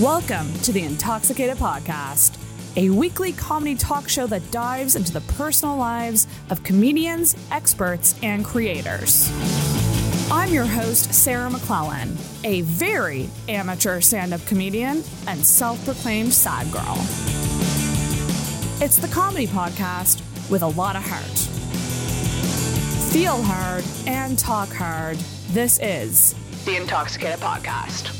Welcome to the Intoxicated Podcast, a weekly comedy talk show that dives into the personal lives of comedians, experts, and creators. I'm your host, Sarah McClellan, a very amateur stand up comedian and self proclaimed sad girl. It's the comedy podcast with a lot of heart. Feel hard and talk hard. This is the Intoxicated Podcast.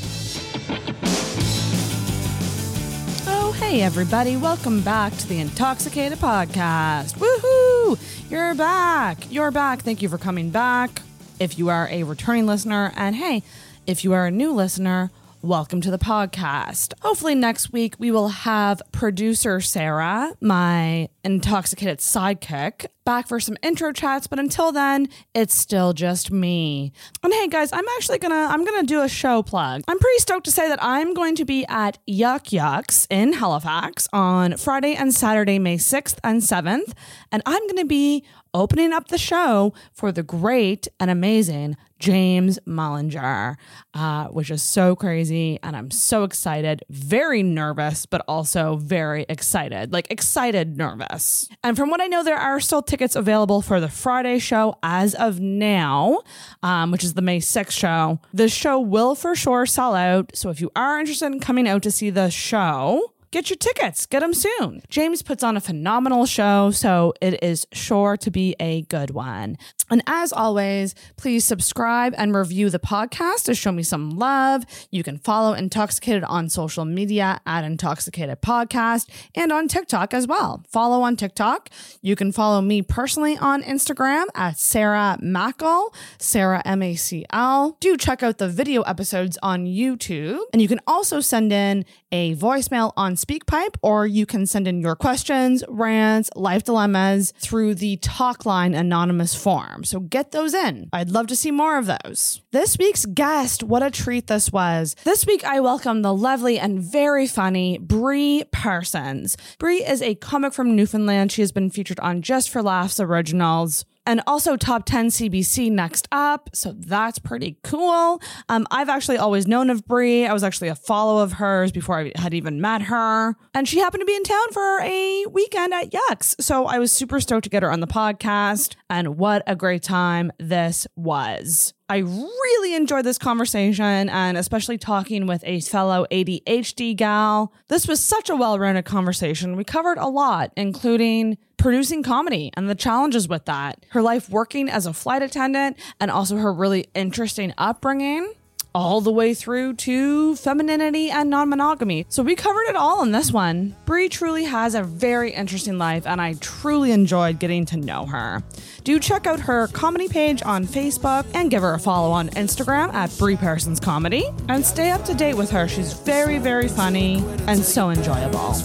Hey, everybody. Welcome back to the Intoxicated Podcast. Woohoo! You're back. You're back. Thank you for coming back. If you are a returning listener, and hey, if you are a new listener, welcome to the podcast. Hopefully, next week we will have producer Sarah, my intoxicated sidekick, back for some intro chats. But until then, it's still just me. And hey, guys, I'm actually gonna I'm gonna do a show plug. I'm pretty stoked to say that I'm going to be at Yuk Yuk's in Halifax on Friday and Saturday, May 6th and 7th, and I'm gonna be opening up the show for the great and amazing James Mullinger, uh, which is so crazy. And I'm so excited, very nervous, but also very excited like excited, nervous. And from what I know, there are still tickets available for the Friday show as of now, um, which is the May 6th show. The show will for sure sell out. So if you are interested in coming out to see the show, get your tickets, get them soon. James puts on a phenomenal show, so it is sure to be a good one. And as always, please subscribe and review the podcast to show me some love. You can follow Intoxicated on social media at Intoxicated Podcast and on TikTok as well. Follow on TikTok. You can follow me personally on Instagram at Sarah Mackel, Sarah M A C L. Do check out the video episodes on YouTube. And you can also send in a voicemail on SpeakPipe, or you can send in your questions, rants, life dilemmas through the Talkline anonymous form. So get those in. I'd love to see more of those. This week's guest, what a treat this was. This week, I welcome the lovely and very funny Brie Parsons. Brie is a comic from Newfoundland. She has been featured on Just for Laughs originals and also top 10 CBC next up. So that's pretty cool. Um, I've actually always known of Brie. I was actually a follow of hers before I had even met her. And she happened to be in town for a weekend at Yucks. So I was super stoked to get her on the podcast. And what a great time this was. I really enjoyed this conversation and especially talking with a fellow ADHD gal. This was such a well rounded conversation. We covered a lot, including producing comedy and the challenges with that, her life working as a flight attendant, and also her really interesting upbringing all the way through to femininity and non monogamy. So we covered it all in this one. Brie truly has a very interesting life, and I truly enjoyed getting to know her. Do check out her comedy page on Facebook and give her a follow on Instagram at Brie Parsons Comedy and stay up to date with her. She's very, very funny and so enjoyable.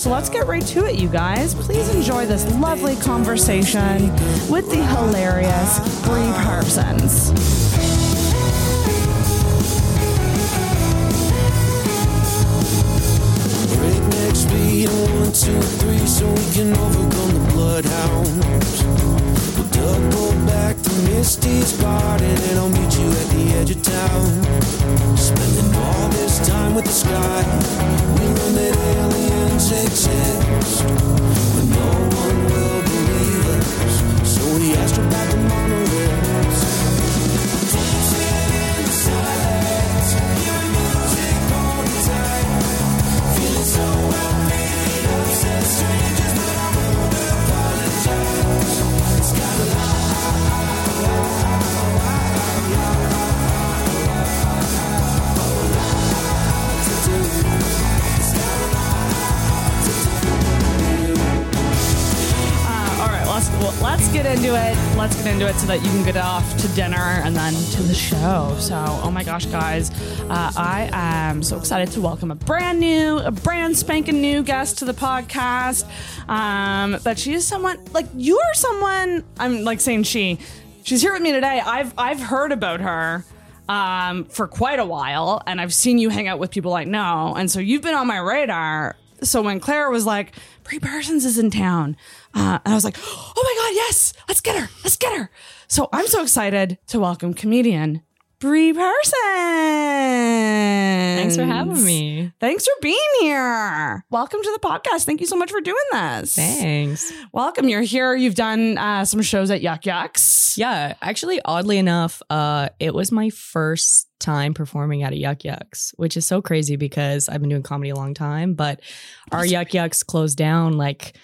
So let's get right to it, you guys. Please enjoy this lovely conversation with the hilarious Brie Parsons. Breakneck speed one, two, three, so we can overcome the bloodhounds. We'll double back to Misty's garden, and I'll meet you at the edge of town. Spending all this time with the sky, we learn that aliens exist, but no one will believe us. So we asked her about the monorails. Dancing in the silence, your music all the time. Feeling so happy, upset let's let's get into it. Let's get into it so that you can get off to dinner and then to the show. So, oh my gosh, guys, uh, I am so excited to welcome a brand new, a brand spanking new guest to the podcast. Um, but she is someone like you are someone. I'm like saying she. She's here with me today. I've I've heard about her um, for quite a while, and I've seen you hang out with people I know, and so you've been on my radar. So when Claire was like, "Brie Parsons is in town," uh, and I was like, "Oh my god, yes! Let's get her! Let's get her!" So I'm so excited to welcome comedian Brie Parsons. Thanks for having me. Thanks for being here. Welcome to the podcast. Thank you so much for doing this. Thanks. Welcome. You're here. You've done uh, some shows at Yuk Yuk's. Yeah, actually, oddly enough, uh, it was my first time performing at a Yuk Yuk's, which is so crazy because I've been doing comedy a long time, but our Yuk Yuk's closed down like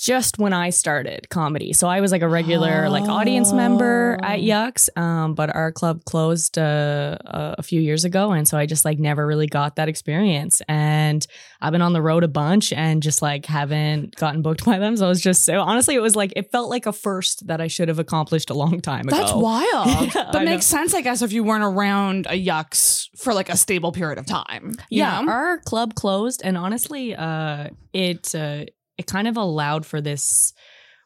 just when I started comedy. So I was like a regular like audience member at Oh. Yucks, um, but our club closed uh, a a few years ago, and so I just like never really got that experience. And I've been on the road a bunch and just like haven't gotten booked by them. So I was just so honestly, it was like it felt like a first that I should have accomplished a long time ago. That's wild. Yeah, but I makes sense, I guess, if you weren't around a Yucks for like a stable period of time. you yeah, our club closed, and honestly, uh, it uh, it kind of allowed for this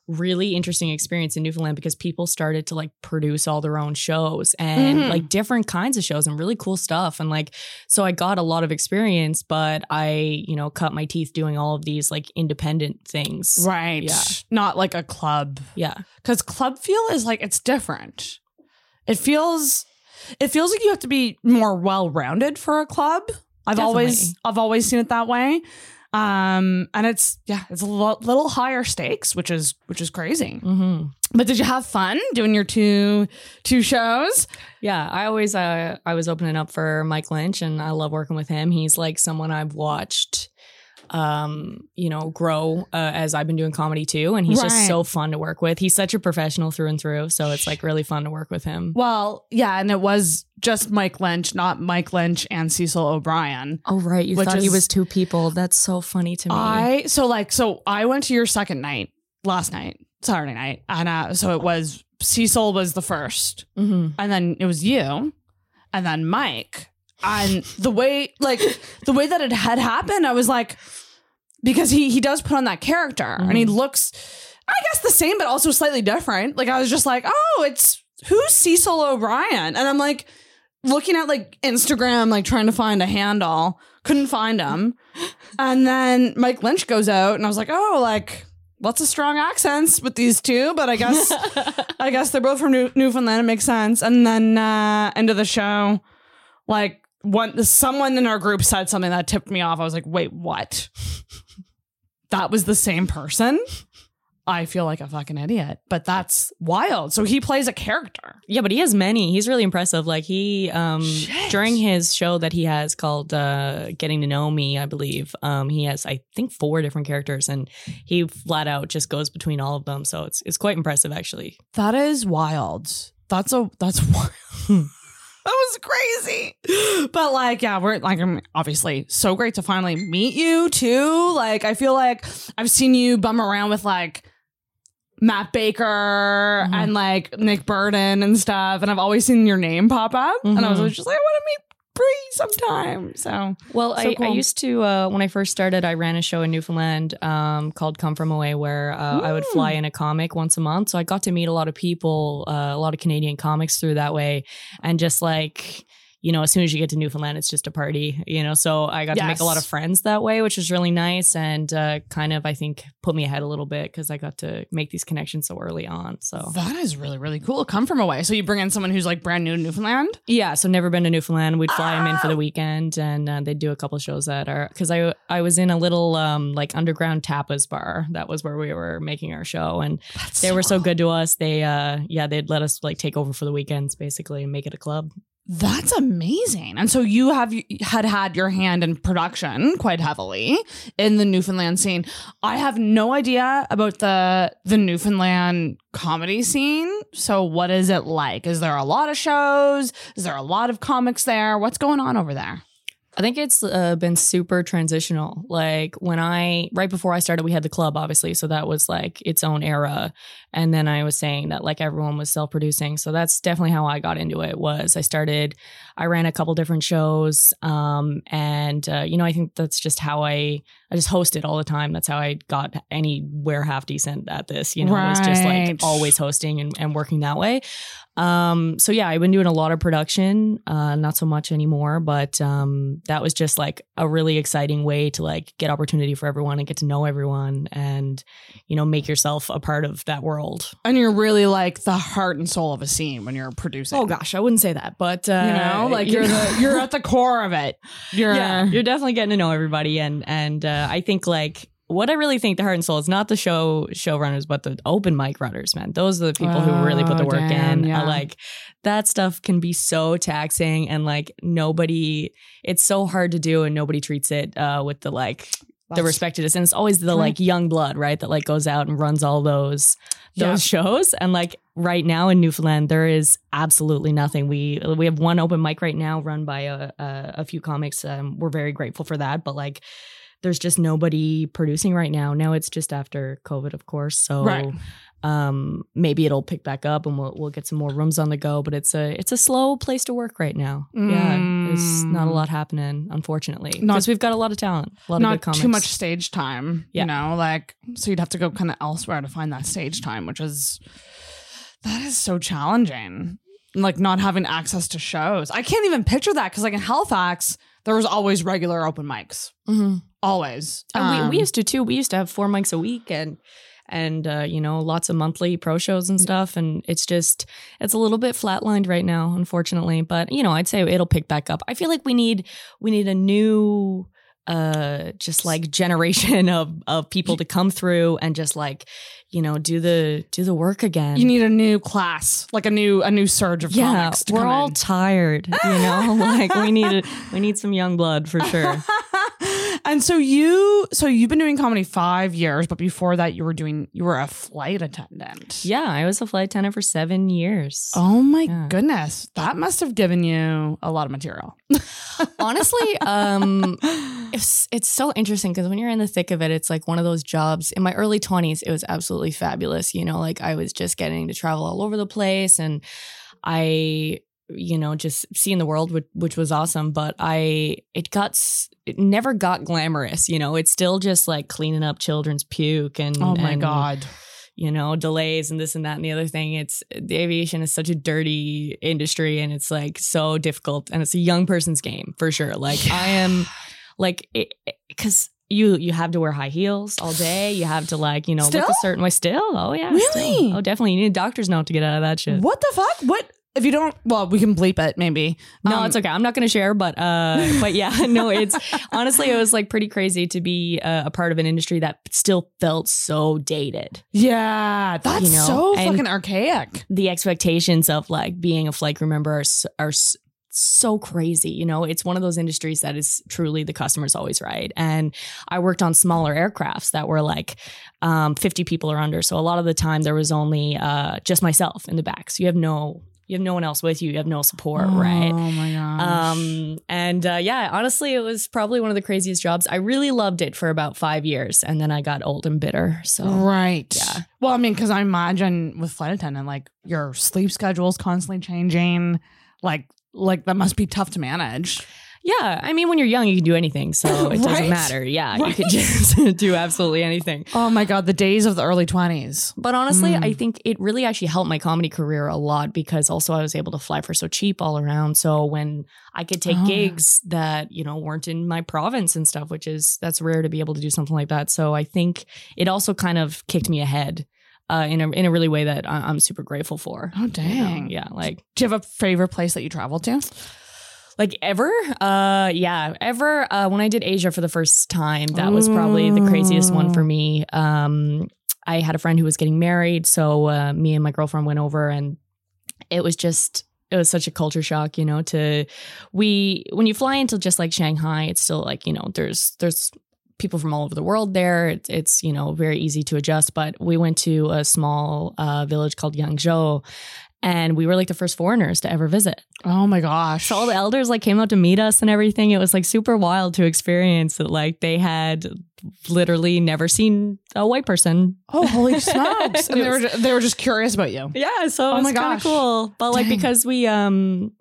really interesting experience in Newfoundland because people started to like produce all their own shows and Mhm. like different kinds of shows and really cool stuff and like so I got a lot of experience but I you know cut my teeth doing all of these like independent things Right. Yeah. Not like a club. yeah Because club feel is like it's different. It feels it feels like you have to be more well rounded for a club. I've always I've always seen it that way. Um and it's yeah, it's a lo- little higher stakes, which is which is crazy. hmm But did you have fun doing your two two shows? Yeah, I always uh I was opening up for Mike Lynch and I love working with him. He's like someone I've watched um you know grow uh, as I've been doing comedy too and he's Right. just so fun to work with. He's such a professional through and through, so it's like really fun to work with him. Well, yeah, and it was just Mike Lynch, not Mike Lynch and Cecil O'Brien. Oh right, you thought he was two people. That's so funny to me. I so like so I went to your second night last night, Saturday night, and uh, so it was Cecil was the first, hmm and then it was you, and then Mike, and the way like the way that it had happened, I was like, because he he does put on that character, and he looks, I guess the same, but also slightly different. Like I was just like, oh, it's who's Cecil O'Brien, and I'm like looking at like Instagram, like trying to find a handle, couldn't find him. And then Mike Lynch goes out, and I was like, oh, like lots of strong accents with these two, but I guess I guess they're both from New- Newfoundland. It makes sense. And then uh, end of the show, like one someone in our group said something that tipped me off. I was like, wait, what? that was the same person. I feel like a fucking idiot, but that's wild. So he plays a character. Yeah, but he has many. He's really impressive. Like he um Shit. during his show that he has called uh Getting to Know Me, I believe. Um he has I think four different characters and he flat out just goes between all of them. So it's it's quite impressive actually. That is wild. That's a that's wild. that was crazy. But like, yeah, we're like, I'm obviously so great to finally meet you too. Like, I feel like I've seen you bum around with like Matt Baker Mhm. and like Nick Burden and stuff, and I've always seen your name pop up, and I was Mhm. just like, I want to meet Brie sometime. So Well, So I, I used to uh, when I first started, I ran a show in Newfoundland um, called Come From Away, where uh, I would fly Mm. in a comic once a month. So I got to meet a lot of people, uh, a lot of Canadian comics through that way, and just like. You know, as soon as you get to Newfoundland, it's just a party. You know, so I got to make a lot of friends that way, which was really nice, and uh, kind of I think put me ahead a little bit because I got to make these connections so early on. So that is really really cool. Come from away. So you bring in someone who's like brand new to Newfoundland. Yeah, so never been to Newfoundland. We'd fly them in for Ah. the weekend, and uh, they'd do a couple shows that are because I I was in a little um like underground tapas bar. That was where we were making our show, and That's they were so good to us. They uh yeah they'd let us like take over for the weekends basically and make it a club. That's amazing. And so you have had had your hand in production quite heavily in the Newfoundland scene. I have no idea about the the Newfoundland comedy scene. So what is it like? Is there a lot of shows? Is there a lot of comics there? What's going on over there? I think it's uh, been super transitional. Like when I right before I started, we had the club, obviously, so that was like its own era. And then I was saying that like everyone was self producing, so that's definitely how I got into it. Was I started, I ran a couple different shows, um, and uh, you know I think that's just how I I just hosted all the time. That's how I got anywhere half decent at this. You know, it was just like always hosting and, and working that way. Um, so yeah, I've been doing a lot of production, uh, not so much anymore, but um, that was just like a really exciting way to like get opportunity for everyone and get to know everyone and you know make yourself a part of that world. And you're really like the heart and soul of a scene when you're producing. Oh gosh, I wouldn't say that, but uh, you know, like you're the you're at the core of it. You're yeah, you're definitely getting to know everybody, and and uh, I think like what I really think the heart and soul is not the show showrunners, but the open mic runners, man. Those are the people who really put the Oh, work damn, in. yeah. Like that stuff can be so taxing, and like nobody, it's so hard to do, and nobody treats it uh, with the like the respect it is. And it's always the like young blood, right? That like goes out and runs all those those shows. And like right now in Newfoundland, there is absolutely nothing. We we have one open mic right now run by a a, a few comics. Um, we're very grateful for that, but like. There's just nobody producing right now. Now it's just after COVID, of course. So Right. um, maybe it'll pick back up and we'll we'll get some more rooms on the go. But it's a it's a slow place to work right now. Yeah, there's not a Mm. lot happening, unfortunately. Because we've got a lot of talent, a lot of not good comics. too much stage time. Yeah. You know, like so you'd have to go kind of elsewhere to find that stage time, which is that is so challenging. Like not having access to shows. I can't even picture that because like in Halifax, there was always regular open mics. Mhm. Always. Um, we, we used to too. We used to have four mics a week and and uh, you know lots of monthly pro shows and stuff. And it's just it's a little bit flatlined right now, unfortunately. But you know, I'd say it'll pick back up. I feel like we need we need a new uh just like generation of of people to come through and just like you know do the do the work again you need a new class, like a new a new surge of yeah comics. To we're all in. tired you know like we need a, we need some young blood for sure and so you so you've been doing comedy five years, but before that you were doing you were a flight attendant. yeah i was a flight attendant for seven years Oh my Yeah. goodness. That must have given you a lot of material. honestly um it's it's so interesting because when you're in the thick of it it's like one of those jobs in my early 20s it was absolutely fabulous you know like i was just getting to travel all over the place and i you know just seeing the world which, which was awesome but i it got it never got glamorous you know? It's still just like cleaning up children's puke and Oh my and, god. you know delays and this and that and the other thing. It's the aviation is such a dirty industry and it's like so difficult and it's a young person's game for sure. Like i am like because you you have to wear high heels all day. You have to like you know look a certain way. Still? Oh yeah Really? still. oh definitely. You need a doctor's note to get out of that shit. What the fuck? What if you don't well, we can bleep it maybe. no, Um, it's okay. I'm not going to share, but uh, but yeah, no, it's honestly it was like pretty crazy to be uh, a part of an industry that still felt so dated. Yeah. That's You know, so and- fucking archaic. the expectations of like being a flight crew member are, are so crazy. You know, it's one of those industries that is truly the customer's always right. And I worked on smaller aircrafts that were like um, 50 people or under. So a lot of the time there was only uh, just myself in the back. So you have no, you have no one else with you. You have no support, right? Oh my gosh. Um, and uh, yeah, honestly, it was probably one of the craziest jobs. I really loved it for about five years, and then I got old and bitter. So Right. yeah. Well, I mean, because I imagine with flight attendant, like your sleep schedule is constantly changing. Like, like that must be tough to manage. Yeah, I mean, when you're young, you can do anything, so it Right. doesn't matter. Yeah, you can just do absolutely anything. Oh my god, the days of the early twenties. But honestly, Mm. I think it really actually helped my comedy career a lot because also I was able to fly for so cheap all around. So when I could take Oh, yeah. gigs that you know weren't in my province and stuff, which is that's rare to be able to do something like that. So I think it also kind of kicked me ahead. Uh, in a in a really way that I- I'm super grateful for. Oh dang. Yeah, like Do you have a favorite place that you traveled to? Like ever? Uh yeah ever. Uh when i did asia for the first time that was probably the craziest one for me. Um i had a friend who was getting married so uh, me and my girlfriend went over and it was just it was such a culture shock you know to we when you fly into just like shanghai it's still like you know there's there's people from all over the world there. It's, it's you know very easy to adjust but we went to a small uh, village called yangzhou and we were like the first foreigners to ever visit Oh my gosh. so all the elders like came out to meet us and everything. It was like super wild to experience that like they had literally never seen a white person. oh holy smokes! and they were they were just curious about you. Yeah, so Oh it was kind of cool. But like Dang. because we um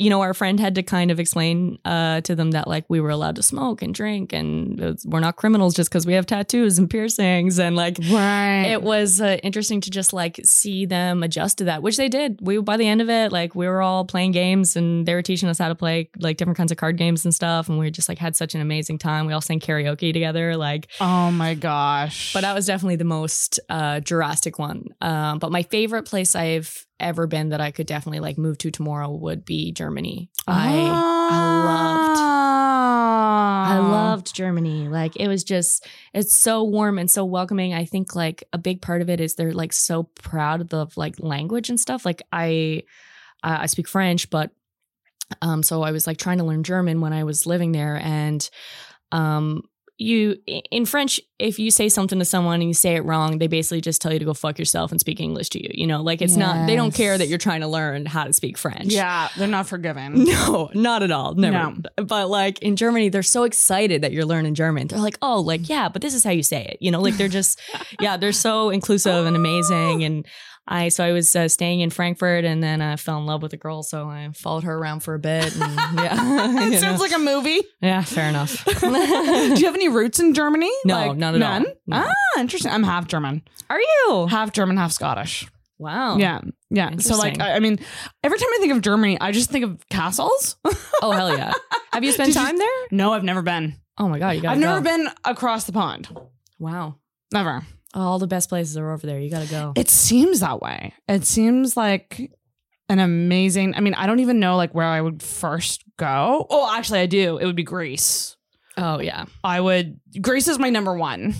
you know, our friend had to kind of explain uh, to them that like we were allowed to smoke and drink and we're not criminals just because we have tattoos and piercings and like Right. it was uh, interesting to just like see them adjust to that, which they did. We by the end of it, like we were all playing games and they were teaching us how to play like different kinds of card games and stuff, and we just like had such an amazing time. We all sang karaoke together, like. oh my gosh. But that was definitely the most uh, drastic one. Um, but my favorite place I've ever been that I could definitely like move to tomorrow would be Germany. I I loved I Oh. loved Germany. Like it was just it's so warm and so welcoming. I think like a big part of it is they're like so proud of the like language and stuff. Like I uh, I speak French, but um so I was like trying to learn German when I was living there and um you in French if you say something to someone and you say it wrong, they basically just tell you to go fuck yourself and speak English to you. You know, like it's not they don't care that you're trying to learn how to speak French. Yeah, they're not forgiving. No, not at all. Never. No. But like in Germany, they're so excited that you're learning German. They're like, oh, like, yeah, but this is how you say it. You know, like they're just, yeah, they're so inclusive and amazing. And I, so I was uh, staying in Frankfurt and then I fell in love with a girl. So I followed her around for a bit. And yeah. it sounds know. like a movie. yeah, fair enough. Do you have any roots in Germany? No, none at all. No. Ah, interesting. I'm half German, Are you? half German, half Scottish. Wow. Yeah, yeah. So like, I, I mean, every time I think of Germany, I just think of castles. Oh, hell yeah. Have you spent Did you- time there? no, I've never been. Oh my God. You got I've never been across the pond. Wow. Never. All the best places are over there. You got to go. It seems that way. It seems like an amazing. I mean, I don't even know like where I would first go. Oh, actually, I do. It would be Greece. oh, yeah. I would. Greece is my number one.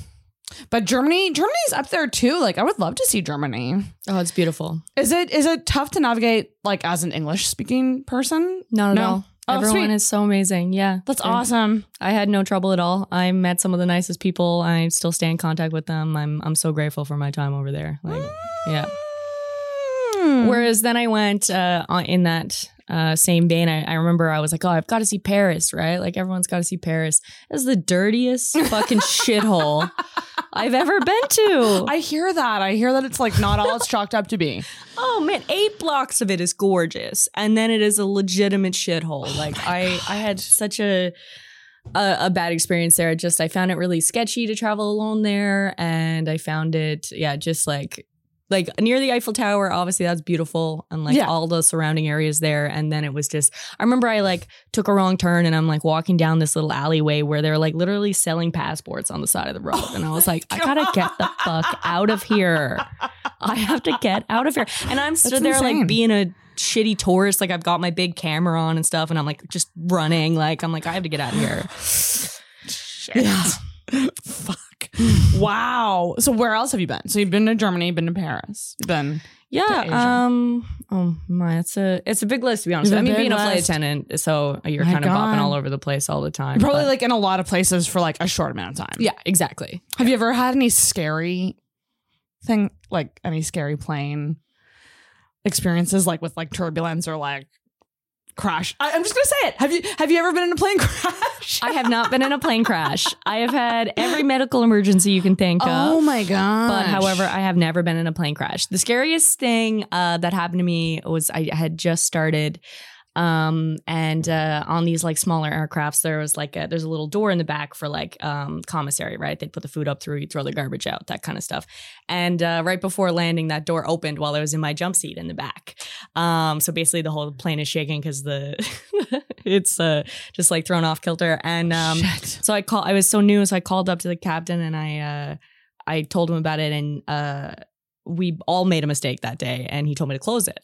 But Germany, Germany's up there too. Like I would love to see Germany. Oh, it's beautiful. Is it is it tough to navigate like as an English speaking person? Not at No. all. Oh, Everyone sweet. is so amazing. Yeah. That's They're- awesome. I had no trouble at all. I met some of the nicest people. I still stay in contact with them. I'm I'm so grateful for my time over there. Like, yeah. Mm. Whereas then I went uh, in that uh, same vein. I, I remember I was like, oh, I've got to see Paris, right? Like everyone's got to see Paris. It's the dirtiest fucking shithole I've ever been to. I hear that. I hear that it's like not all it's chalked up to be. Oh man, eight blocks of it is gorgeous, and then it is a legitimate shithole. like I, I had such a, a a bad experience there. Just I found it really sketchy to travel alone there, and I found it, yeah, just like like near the Eiffel Tower. Obviously, that's beautiful, and like Yeah. all the surrounding areas there. And then it was just, I remember I like took a wrong turn, and I'm like walking down this little alleyway where they're like literally selling passports on the side of the road, and I was like, I gotta get the fuck out of here. I have to get out of here. And I'm stood That's there insane. like being a shitty tourist. Like I've got my big camera on and stuff, and I'm like just running. Like I'm like I have to get out of here. Yeah. Fuck. wow. So where else have you been? So you've been to Germany, been to Paris, been Yeah. Um. Oh my, it's a it's a big list to be honest. I mean, being a flight attendant, so you're My kind of bopping all over the place all the time. probably but- like in a lot of places for like a short amount of time. yeah, exactly. Have you ever had any scary thing, like any scary plane experiences, like with like turbulence or like crash? I, I'm just gonna say it. Have you have you ever been in a plane crash? I have not been in a plane crash. I have had every medical emergency you can think of. oh my god! But however, I have never been in a plane crash. The scariest thing uh, that happened to me was I had just started. Um, and uh, on these like smaller aircrafts, there was like a, there's a little door in the back for like um, commissary, right? They'd put the food up through, you throw the garbage out, that kind of stuff. And uh, right before landing, that door opened while I was in my jump seat in the back. Um, so basically, the whole plane is shaking because the it's uh, just like thrown off kilter. And um, Shit. so I call I was so new, so I called up to the captain and I uh I told him about it and uh we all made a mistake that day and he told me to close it.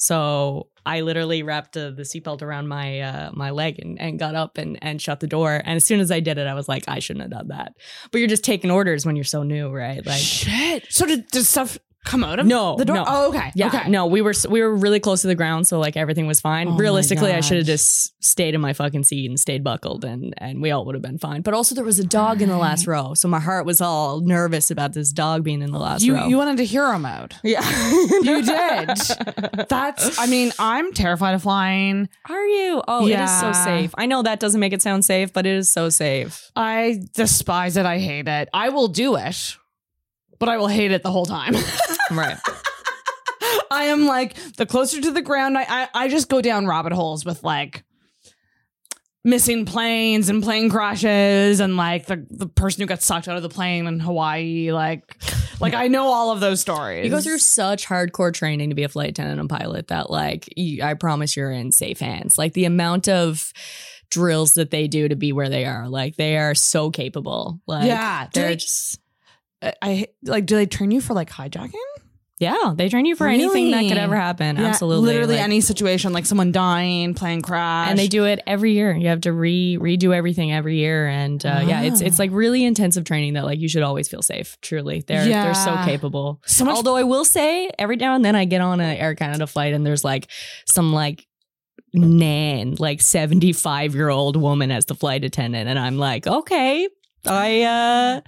So I literally wrapped uh, the seatbelt around my uh, my leg and, and got up and, and shut the door. And as soon as I did it, I was like, I shouldn't have done that. But you're just taking orders when you're so new, right? Like Shit. So did, did stuff come out of No, the door? no. Oh, okay. yeah, Okay. no, we were we were really close to the ground, so like everything was fine. Oh Realistically, I should have just stayed in my fucking seat and stayed buckled, and and we all would have been fine. But also, there was a dog in the last row, so my heart was all nervous about this dog being in the last You row. you went into hero mode. yeah, You did. That's. I mean, I'm terrified of flying. Are you? Oh, it is so safe. I know that doesn't make it sound safe, but it is so safe. I despise it. I hate it. I will do it, but I will hate it the whole time. Right. I am like the closer to the ground. I, I I just go down rabbit holes with like missing planes and plane crashes and like the the person who got sucked out of the plane in Hawaii. Like like I know all of those stories. You go through such hardcore training to be a flight attendant and pilot that, like, you, I promise you're in safe hands. Like the amount of drills that they do to be where they are, like they are so capable. Like, Yeah. They're they- just I, I like. Do they train you for like hijacking? Yeah, they train you for anything that could ever happen. Yeah, Absolutely, literally Like, any situation, like someone dying, plane crash, and they do it every year. You have to re redo everything every year, and uh, yeah, it's Ah. it's like really intensive training that like you should always feel safe. Truly, they're they're so capable. so much. Although I will say, every now and then I get on an Air Canada flight and there's like some like nan, like 75 year old woman as the flight attendant. And I'm like, okay, I uh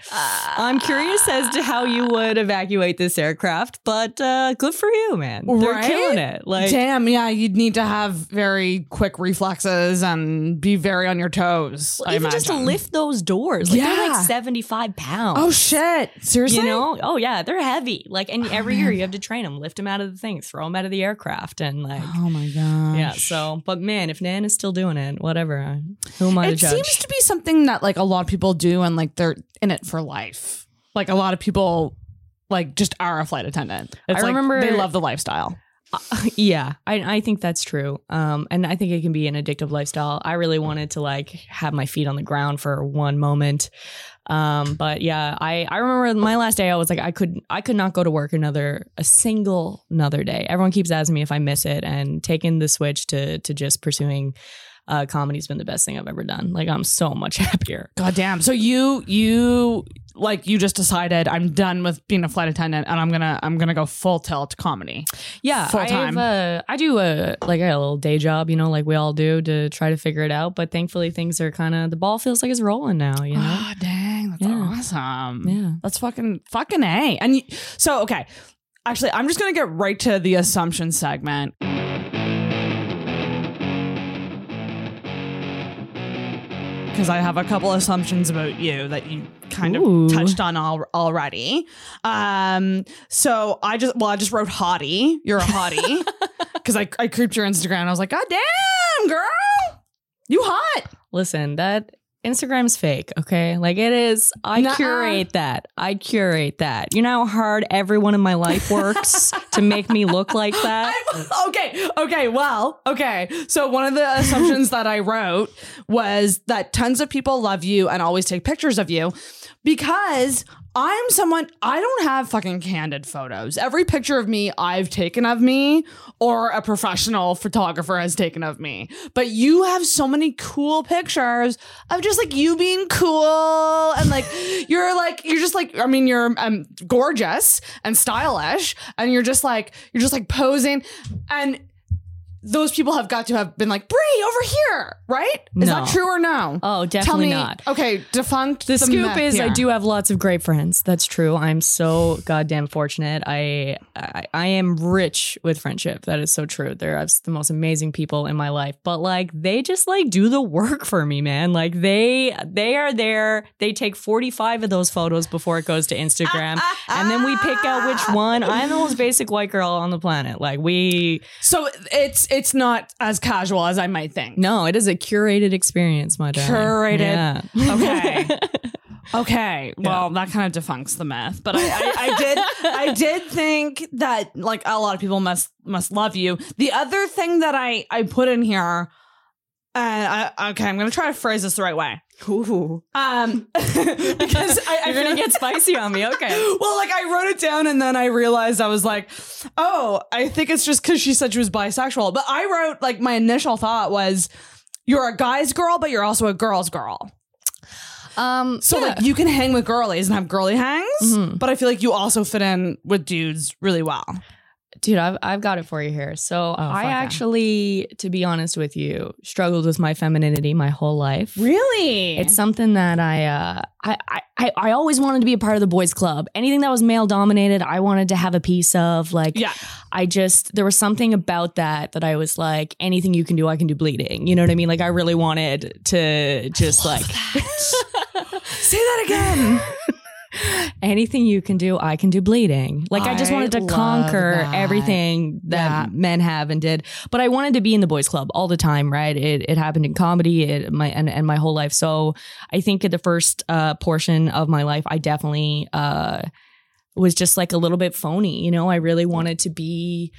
I'm curious as to how you would evacuate this aircraft, but uh good for you, man. They're Right? killing it. Like Damn, yeah, you'd need to have very quick reflexes and be very on your toes. I even just to lift those doors. Like they're like 75 pounds. Oh shit! Seriously? You know? Oh yeah, they're heavy. Like and Oh, every year you have to train them, lift them out of the thing, throw them out of the aircraft and like Oh my god, Yeah. So, but man, if Nan is still doing it, whatever. Who am I to it seems to be something that like a lot of people do, and like they're in it for life. Like a lot of people, like just are a flight attendant. It's I like remember- they love the lifestyle. yeah, I, I think that's true. Um, and I think it can be an addictive lifestyle. I really wanted to like have my feet on the ground for one moment. Um, but yeah, I, I remember my last day, I was like, I could, I could not go to work another, a single another day. Everyone keeps asking me if I miss it and taking the switch to, to just pursuing, uh, comedy's been the best thing I've ever done. Like I'm so much happier. God damn. So you you like you just decided I'm done with being a flight attendant and I'm gonna I'm gonna go full tilt comedy. Yeah, Full I time. have a, I do a like a little day job, you know, like we all do to try to figure it out. But thankfully, things are kind of the ball feels like it's rolling now. You know, Ah, dang, that's Yeah. awesome. Yeah. That's fucking fucking A. And you, so okay. Actually, I'm just gonna get right to the assumption segment. Because I have a couple assumptions about you that you kind Ooh. of touched on al- already. Um, so I just well, I just wrote hottie. You're a hottie. Because I, I creeped your Instagram I was like, God damn, girl. You hot. listen, that Instagram's fake. Okay, like it is. I Nuh-uh. curate that. I curate that. You know how hard everyone in my life works to make me look like that. I'm- okay, okay, well, okay. So one of the assumptions that I wrote was that tons of people love you and always take pictures of you because I'm someone I don't have fucking candid photos. Every picture of me I've taken of me or a professional photographer has taken of me. But you have so many cool pictures of just like you being cool and like you're like you're just like I mean you're um gorgeous and stylish and you're just like you're just like posing and those people have got to have been like Brie over here, right? Is No. that true or no? Oh, Tell definitely me. not. Okay, defunct. The, scoop myth is I here. do have lots of great friends. That's true. I'm so goddamn fortunate. I, I I am rich with friendship. That is so true. They're the most amazing people in my life. But like they just like do the work for me, man. Like they they are there. They take 45 of those photos before it goes to Instagram. and then we pick out which one. I'm the most basic white girl on the planet. Like we So it's it's not as casual as I might think. no, it is a curated experience, my darling. Curated. Yeah. Okay. Okay, well, that kind of defunks the myth, but I, I, I did, I did think that like a lot of people must must love you. The other thing that I I put in here, and I, okay, I'm gonna try to phrase this the right way, Ooh. um, because I, You're gonna get spicy on me. Okay. well, like I wrote it down and then I realized I was like, oh, I think it's just because she said she was bisexual. But I wrote like my initial thought was, you're a guy's girl, but you're also a girl's girl. Um. So yeah. like you can hang with girlies and have girly hangs, Mhm. but I feel like you also fit in with dudes really well. Dude, I've, I've got it for you here. So I fuck yeah. actually, to be honest with you, struggled with my femininity my whole life. Really? It's something that I, uh, I, I, I I always wanted to be a part of the boys' club. Anything that was male dominated, I wanted to have a piece of. Like, yeah. I just there was something about that that I was like, anything you can do, I can do bleeding. You know what I mean? Like, I really wanted to just like. Say that again. anything you can do, I can do bleeding. Like I, just wanted to conquer that. everything that Yeah. men have and did. But I wanted to be in the boys club all the time, right? It it happened in comedy, it my and, and my whole life. So I think at the first uh portion of my life, I definitely uh was just like a little bit phony, you know. I really wanted to be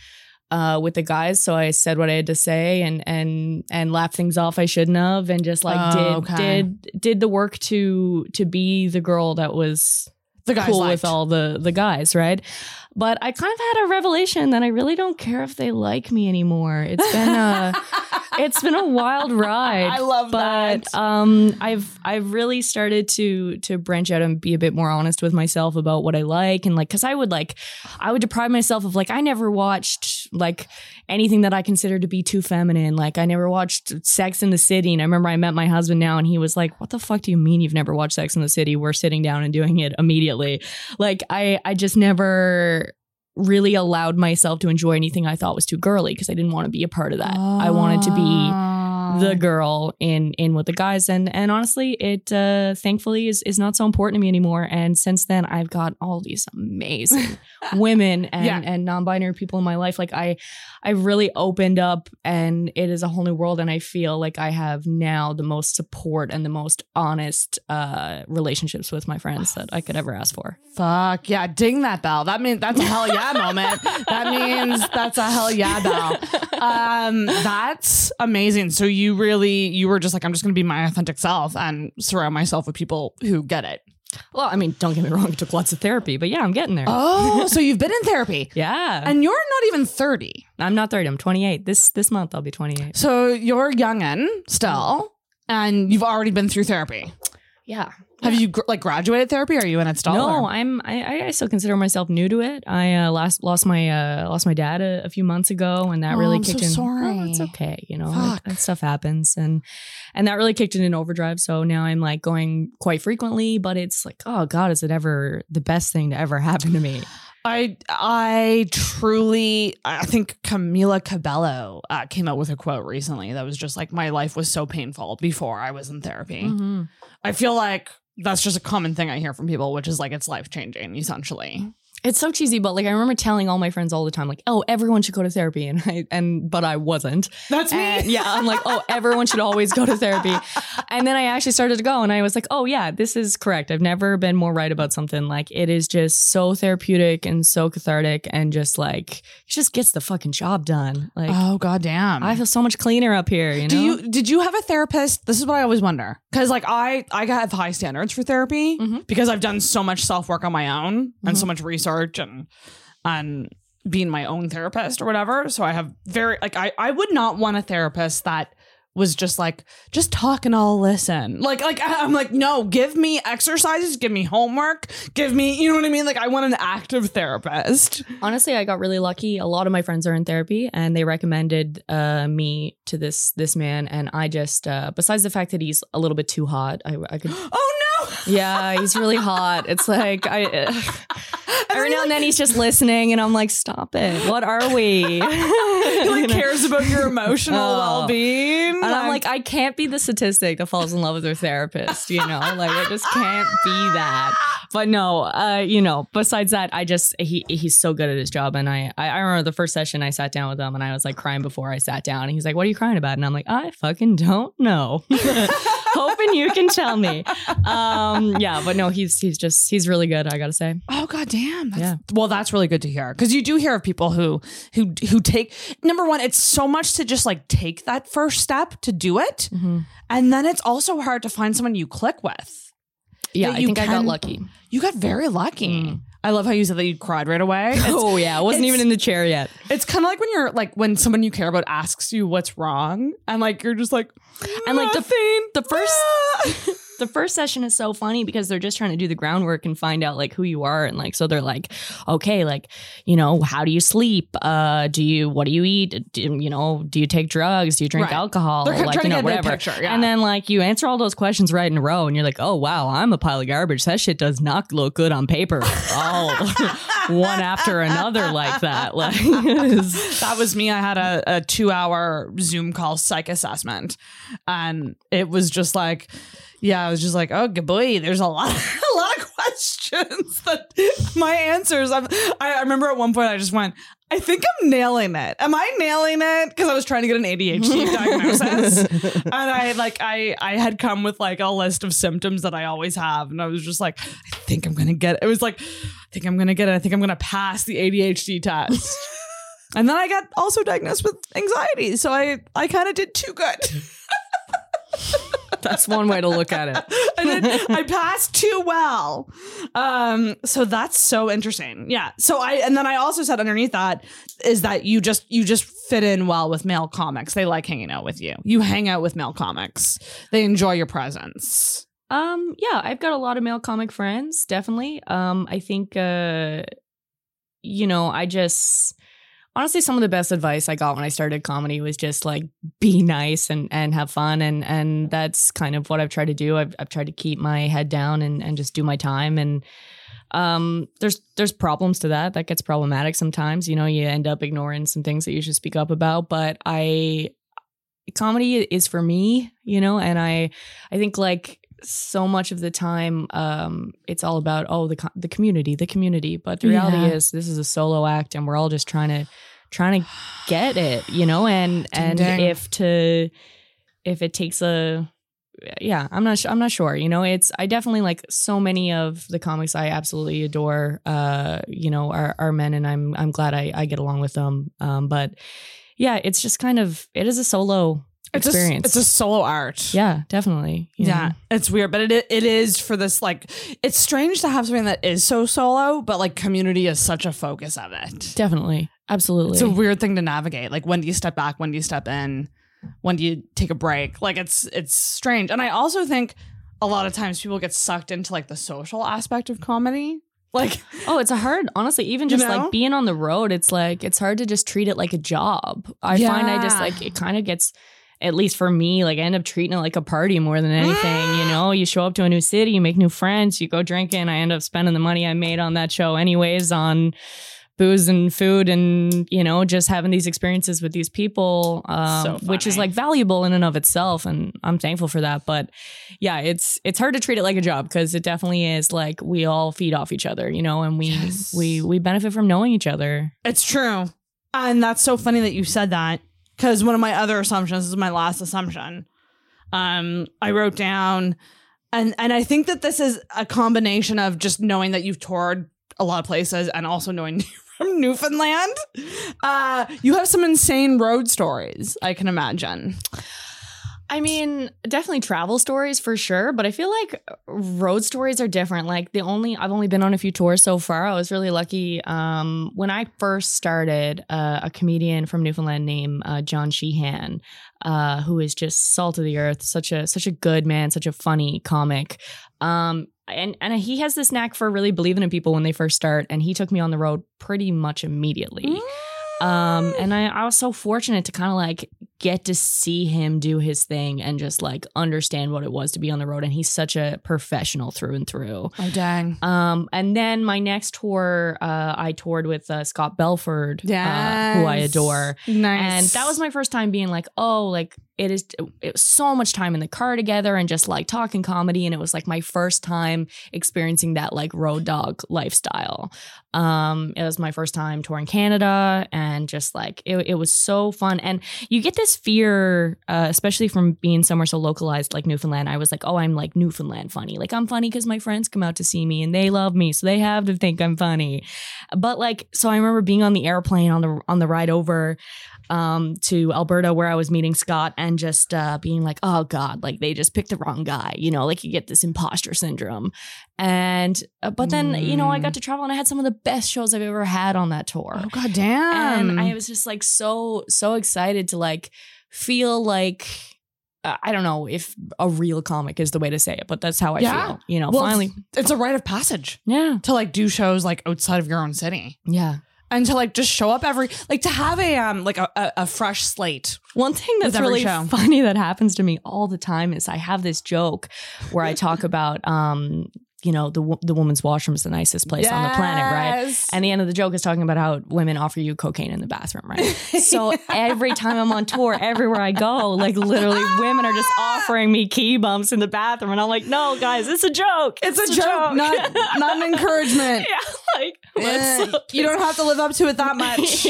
uh, with the guys, so I said what I had to say and and and laughed things off I shouldn't have, and just like Oh, did okay. did did the work to to be the girl that was The guys cool with all the the guys, right? But I kind of had a revelation that I really don't care if they like me anymore. It's been a it's been a wild ride. I love but that. um I've I've really started to to branch out and be a bit more honest with myself about what I like and like cuz I would like I would deprive myself of like I never watched like anything that I consider to be too feminine. Like I never watched Sex in the City and I remember I met my husband now and he was like, "What the fuck do you mean you've never watched Sex in the City? We're sitting down and doing it immediately." Like I I just never really allowed myself to enjoy anything I thought was too girly because I didn't want to be a part of that. I wanted to be Oh. the girl in in with the guys and and honestly it uh thankfully is is not so important to me anymore and since then I've got all these amazing women and Yeah. and non-binary people in my life like I I've really opened up and it is a whole new world and I feel like I have now the most support and the most honest uh relationships with my friends that I could ever ask for. Fuck yeah, ding that bell. That means that's a hell yeah moment. That means that's a hell yeah bell. Um, that's amazing. So you really you were just like, I'm just gonna be my authentic self and surround myself with people who get it. Well, I mean, don't get me wrong, it took lots of therapy, but yeah, I'm getting there. Oh, so you've been in therapy. yeah. And you're not even 30. I'm not 30, I'm 28. This this month I'll be 28. So you're youngin still, and you've already been through therapy. Yeah. Have you like graduated therapy? Are you in it still? No, I'm. I, I still consider myself new to it. I uh, last lost my uh, lost my dad a, a few months ago, and that Oh, really I'm so kicked in. sorry. Oh, it's okay, you know, that, stuff happens, and and that really kicked it in overdrive. So now I'm like going quite frequently, but it's like, oh god, is it ever the best thing to ever happen to me? I I truly I think Camila Cabello uh, came out with a quote recently that was just like my life was so painful before I was in therapy. Mm-hmm. I feel like that's just a common thing I hear from people, which is like it's life changing essentially. It's so cheesy, but like I remember telling all my friends all the time, like, oh, everyone should go to therapy, and I and but I wasn't. That's And yeah, I'm like, oh, everyone should always go to therapy. And then I actually started to go and I was like, oh, yeah, this is correct. I've never been more right about something. Like, it is just so therapeutic and so cathartic and just like, it just gets the fucking job done. Like, oh goddamn. I feel so much cleaner up here, you know? Do you did you have a therapist? This is what I always wonder because like I I have high standards for therapy Mhm. because I've done so much self work on my own and so much research and and being my own therapist or whatever. So I have very like I I would not want a therapist that was just like just talk and I'll listen. Like like I'm like no, give me exercises, give me homework, give me you know what I mean. Like I want an active therapist. Honestly, I got really lucky. A lot of my friends are in therapy, and they recommended uh, me to this this man. And I just, uh, besides the fact that he's a little bit too hot, I, I could Oh no. Yeah, he's really hot. It's like I every now and then he's just listening, and I'm like, "Stop it! What are we?" He like cares about your emotional Oh. well being. And I'm like, I can't be the statistic that falls in love with her therapist, you know? Like I just can't be that. But no, uh, you know, besides that, I just he he's so good at his job. And I I I remember the first session I sat down with him and I was like crying before I sat down. And he's like, What are you crying about? And I'm like, I fucking don't know. Hoping you can tell me. Um, yeah, but no, he's he's just he's really good, I gotta say. Oh god damn. That's, Yeah. Well, that's really good to hear because you do hear of people who who who take number one. It's so much to just like take that first step to do it, and then it's also hard to find someone you click with. Yeah, I think I got lucky. You got very lucky. I love how you said that you cried right away. It's, Oh yeah, I wasn't even in the chair yet. it's kind of like when you're like when someone you care about asks you what's wrong, and like you're just like, And, like, the- the first- Ah. The first session is so funny because they're just trying to do the groundwork and find out like who you are and like so they're like okay like you know how do you sleep? Uh do you what do you eat? Do, you know do you take drugs? Do you drink Right. alcohol? They're like you know whatever. picture, yeah. and then like you answer all those questions right in a row and you're like oh wow i'm a pile of garbage. That shit does not look good on paper all. One after another like that like that was me. I had a, a two hour Zoom call psych assessment, and it was just like, yeah, I was just like, oh, good boy, there's a lot, a lot of questions that my answers. I'm, I I remember at one point I just went, I think I'm nailing it. Am I nailing it? Because I was trying to get an ADHD diagnosis, and I like I I had come with like a list of symptoms that I always have, and I was just like, I think I'm gonna get. It, it was like, I think I'm gonna get it. I think I'm gonna pass the ADHD test. and then I got also diagnosed with anxiety, so I I kind of did too good. That's one way to look at it. I did, I passed too well. Um, so that's so interesting. Yeah. So I and then I also said underneath that is that you just you just fit in well with male comics. They like hanging out with you. You hang out with male comics. They enjoy your presence. Um, yeah, I've got a lot of male comic friends, definitely. Um, I think uh you know, I just honestly some of the best advice I got when I started comedy was just like be nice and and have fun and and that's kind of what I've tried to do. I've I've tried to keep my head down and and just do my time and um there's there's problems to that that gets problematic sometimes you know you end up ignoring some things that you should speak up about but i comedy is for me you know and i i think like so much of the time um it's all about oh the the community the community but the reality Yeah. is this is a solo act and we're all just trying to trying to get it you know and and ding. if to if it takes a yeah i'm not i'm not sure you know it's i definitely like so many of the comics i absolutely adore uh you know are, are men and i'm i'm glad i i get along with them um but yeah it's just kind of it is a solo It's experience A, it's a solo art. yeah definitely you Yeah, know? it's weird, but it it is for this like it's strange to have something that is so solo, but like community is such a focus of it. definitely absolutely It's a weird thing to navigate. Like when do you step back? When do you step in? When do you take a break? Like it's it's strange. And I also think a lot of times people get sucked into like the social aspect of comedy. Like Oh, it's a hard, honestly, even You just know? like being on the road, it's like, it's hard to just treat it like a job. I find I just like, it kind of gets, at least for me, like I end up treating it like a party more than anything. you know, you show up to a new city, you make new friends, you go drinking. I end up spending the money I made on that show anyways on booze and food and, you know, just having these experiences with these people, um, So which is like valuable in and of itself. And I'm thankful for that. But yeah, it's, it's hard to treat it like a job because it definitely is like we all feed off each other, you know, and we, Yes. we, we benefit from knowing each other. It's true. And that's so funny that you said that because one of my other assumptions is my last assumption. Um, I wrote down, and and I think that this is a combination of just knowing that you've toured a lot of places and also knowing from Newfoundland. Uh, you have some insane road stories. I can imagine. I mean, definitely travel stories for sure, but I feel like road stories are different. Like the only I've only been on a few tours so far. I was really lucky. Um, when I first started, uh, a comedian from Newfoundland named uh, John Sheehan, uh, who is just salt of the earth, such a such a good man, such a funny comic. Um, and and he has this knack for really believing in people when they first start, and he took me on the road pretty much immediately. Um, and I, I was so fortunate to kind of like get to see him do his thing and just like understand what it was to be on the road. And he's such a professional through and through. Oh dang! Um, and then my next tour, uh, I toured with uh, Scott Belford, uh, who I adore. Nice. And that was my first time being like, oh, like it is it was so much time in the car together and just like talking comedy. And it was like my first time experiencing that like road dog lifestyle. Um, it was my first time touring Canada and just like it, it was so fun. And you get this fear, uh, especially from being somewhere so localized like Newfoundland. I was like, oh, I'm like Newfoundland funny. Like I'm funny because my friends come out to see me and they love me. So they have to think I'm funny. But like, so I remember being on the airplane on the on the ride over um to Alberta where I was meeting Scott and just uh being like, oh God, like they just picked the wrong guy, you know, like you get this imposter syndrome. And uh, but then, you know, I got to travel and I had some of the best shows I've ever had on that tour. oh god damn! and I was just like so so excited to like feel like uh, I don't know if a real comic is the way to say it, but that's how I Yeah. feel. You know, Well, finally, it's a rite of passage yeah, to like do shows like outside of your own city. yeah. And to like just show up every like to have a um like a, a, a fresh slate One thing that's really show. funny that happens to me all the time is I have this joke where I talk about um you know the the woman's washroom is the nicest place on the planet, right? And the end of the joke is talking about how women offer you cocaine in the bathroom, right? so every time I'm on tour, everywhere I go, like literally women are just offering me key bumps in the bathroom. And I'm like, no, guys, it's a joke. it's a joke, not not an encouragement. yeah, like, Eh, you don't have to live up to it that much.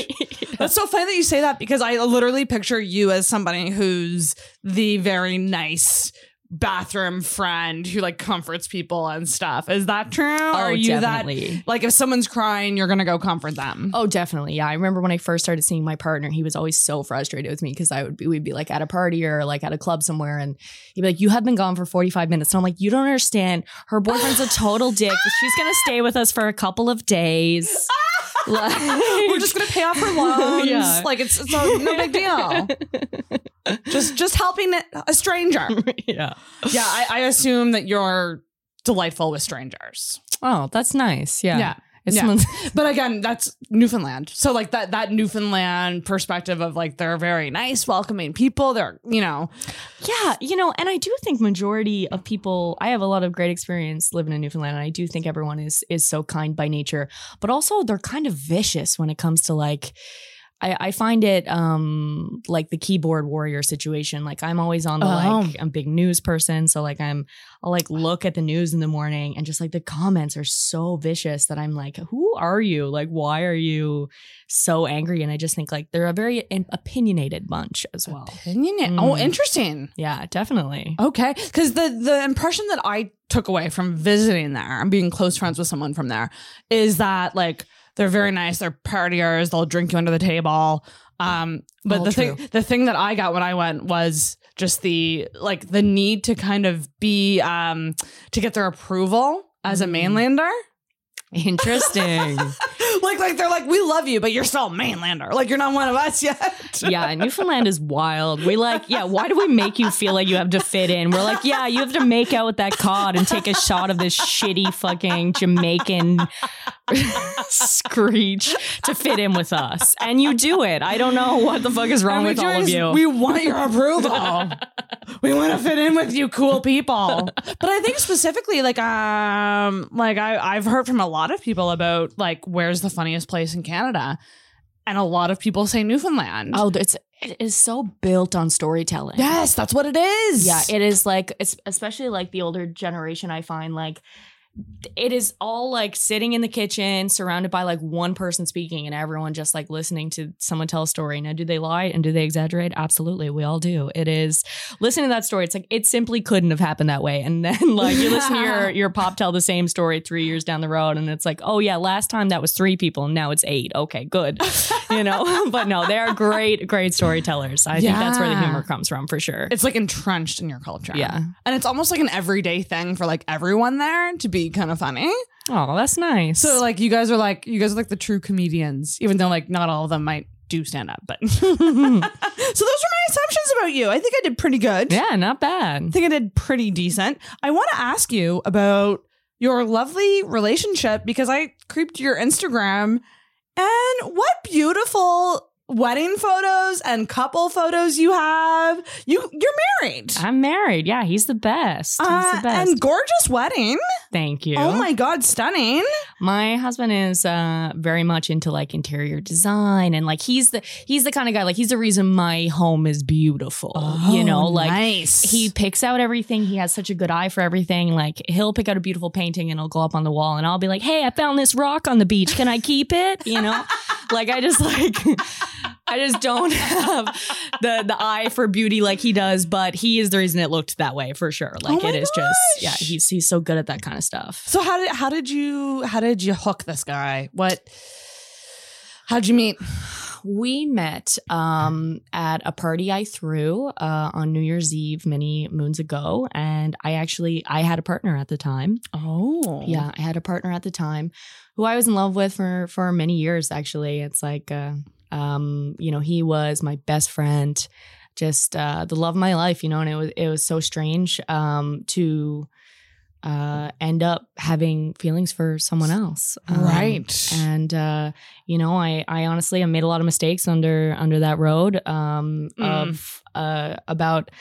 That's so funny that you say that because I literally picture you as somebody who's the very nice bathroom friend who like comforts people and stuff. Is that true? Oh, Are you definitely. that like if someone's crying, you're gonna go comfort them? Oh, definitely. Yeah. I remember when I first started seeing my partner, he was always so frustrated with me because I would be, we'd be like at a party or like at a club somewhere and he'd be like, You have been gone for 45 minutes. And I'm like, You don't understand. Her boyfriend's a total dick. She's going to stay with us for a couple of days. Like- We're just gonna pay off her loans. Yeah. Like it's, it's no, no big deal. just just helping a stranger. yeah. Yeah, I, I assume that you're delightful with strangers. Oh, that's nice. Yeah. Yeah. If Yeah. But again, that's Newfoundland. So like that that Newfoundland perspective of like they're very nice, welcoming people. They're you know Yeah, you know, and I do think majority of people. I have a lot of great experience living in Newfoundland, and I do think everyone is is so kind by nature. But also, they're kind of vicious when it comes to like. I, I find it um like the keyboard warrior situation. Like I'm always on the Oh. like I'm a big news person, so like I'm I'll like look at the news in the morning and just like the comments are so vicious that I'm like, who are you? Like, why are you so angry? And I just think like they're a very in- opinionated bunch as well. opinion. Oh, Mm. interesting. Yeah, definitely. Okay, because the the impression that I took away from visiting there and being close friends with someone from there is that like they're very nice. They're partiers. They'll drink you under the table. Um, but All the true. thing the thing that I got when I went was just the like the need to kind of be um to get their approval as a Mm. mainlander. Interesting. like like they're like we love you, but you're still a mainlander. Like you're not one of us yet. yeah, Newfoundland is wild. We like, yeah, why do we make you feel like you have to fit in? We're like, yeah, you have to make out with that cod and take a shot of this shitty fucking Jamaican screech to fit in with us. And you do it. I don't know what the fuck is wrong with all of you. We want your approval. we want to fit in with you, cool people. But I think specifically, like, um, like I, I've heard from a lot of people about like where's the funniest place in Canada, and a lot of people say Newfoundland. oh, it's it is so built on storytelling. yes, that's what it is. Yeah, it is like it's especially like the older generation. I find like it is all like sitting in the kitchen, surrounded by like one person speaking, and everyone just like listening to someone tell a story. Now, do they lie and do they exaggerate? Absolutely, we all do. It is listening to that story. It's like it simply couldn't have happened that way. And then like you listen to your your pop tell the same story three years down the road, and it's like, oh yeah, last time that was three people, and now it's eight. Okay, good. You know, but no, they are great, great storytellers. I think that's where the humor comes from for sure. It's like entrenched in your culture. Yeah. And it's almost like an everyday thing for like everyone there to be kind of funny. Oh, that's nice. So like you guys are like you guys are like the true comedians, even though like not all of them might do stand up. But so those were my assumptions about you. I think I did pretty good. Yeah, not bad. I think I did pretty decent. I want to ask you about your lovely relationship because I creeped your Instagram and what beautiful wedding photos and couple photos you have. You you're married. I'm married. Yeah, he's the best. He's Uh, the best. and gorgeous wedding. Thank you. Oh my god, stunning. My husband is uh, very much into like interior design and like he's the he's the kind of guy like he's the reason my home is beautiful. you know, like Oh, nice. he picks out everything. He has such a good eye for everything. Like he'll pick out a beautiful painting and it'll go up on the wall and I'll be like, "Hey, I found this rock on the beach. Can I keep it?" You know? like I just like I just don't have the the eye for beauty like he does, but he is the reason it looked that way for sure. Like Oh it is just yeah, he's he's so good at that kind of stuff. So how did how did you how did you hook this guy? What how'd you meet? We met um, at a party I threw uh, on New Year's Eve many moons ago, and I actually I had a partner at the time. Oh. Yeah, I had a partner at the time who I was in love with for for many years. Actually, it's like uh, um, you know he was my best friend, just uh, the love of my life. You know, and it was it was so strange um, to uh, end up having feelings for someone else. Um, Right. and uh, you know, I I honestly I made a lot of mistakes under under that road um, Mm. of uh, about.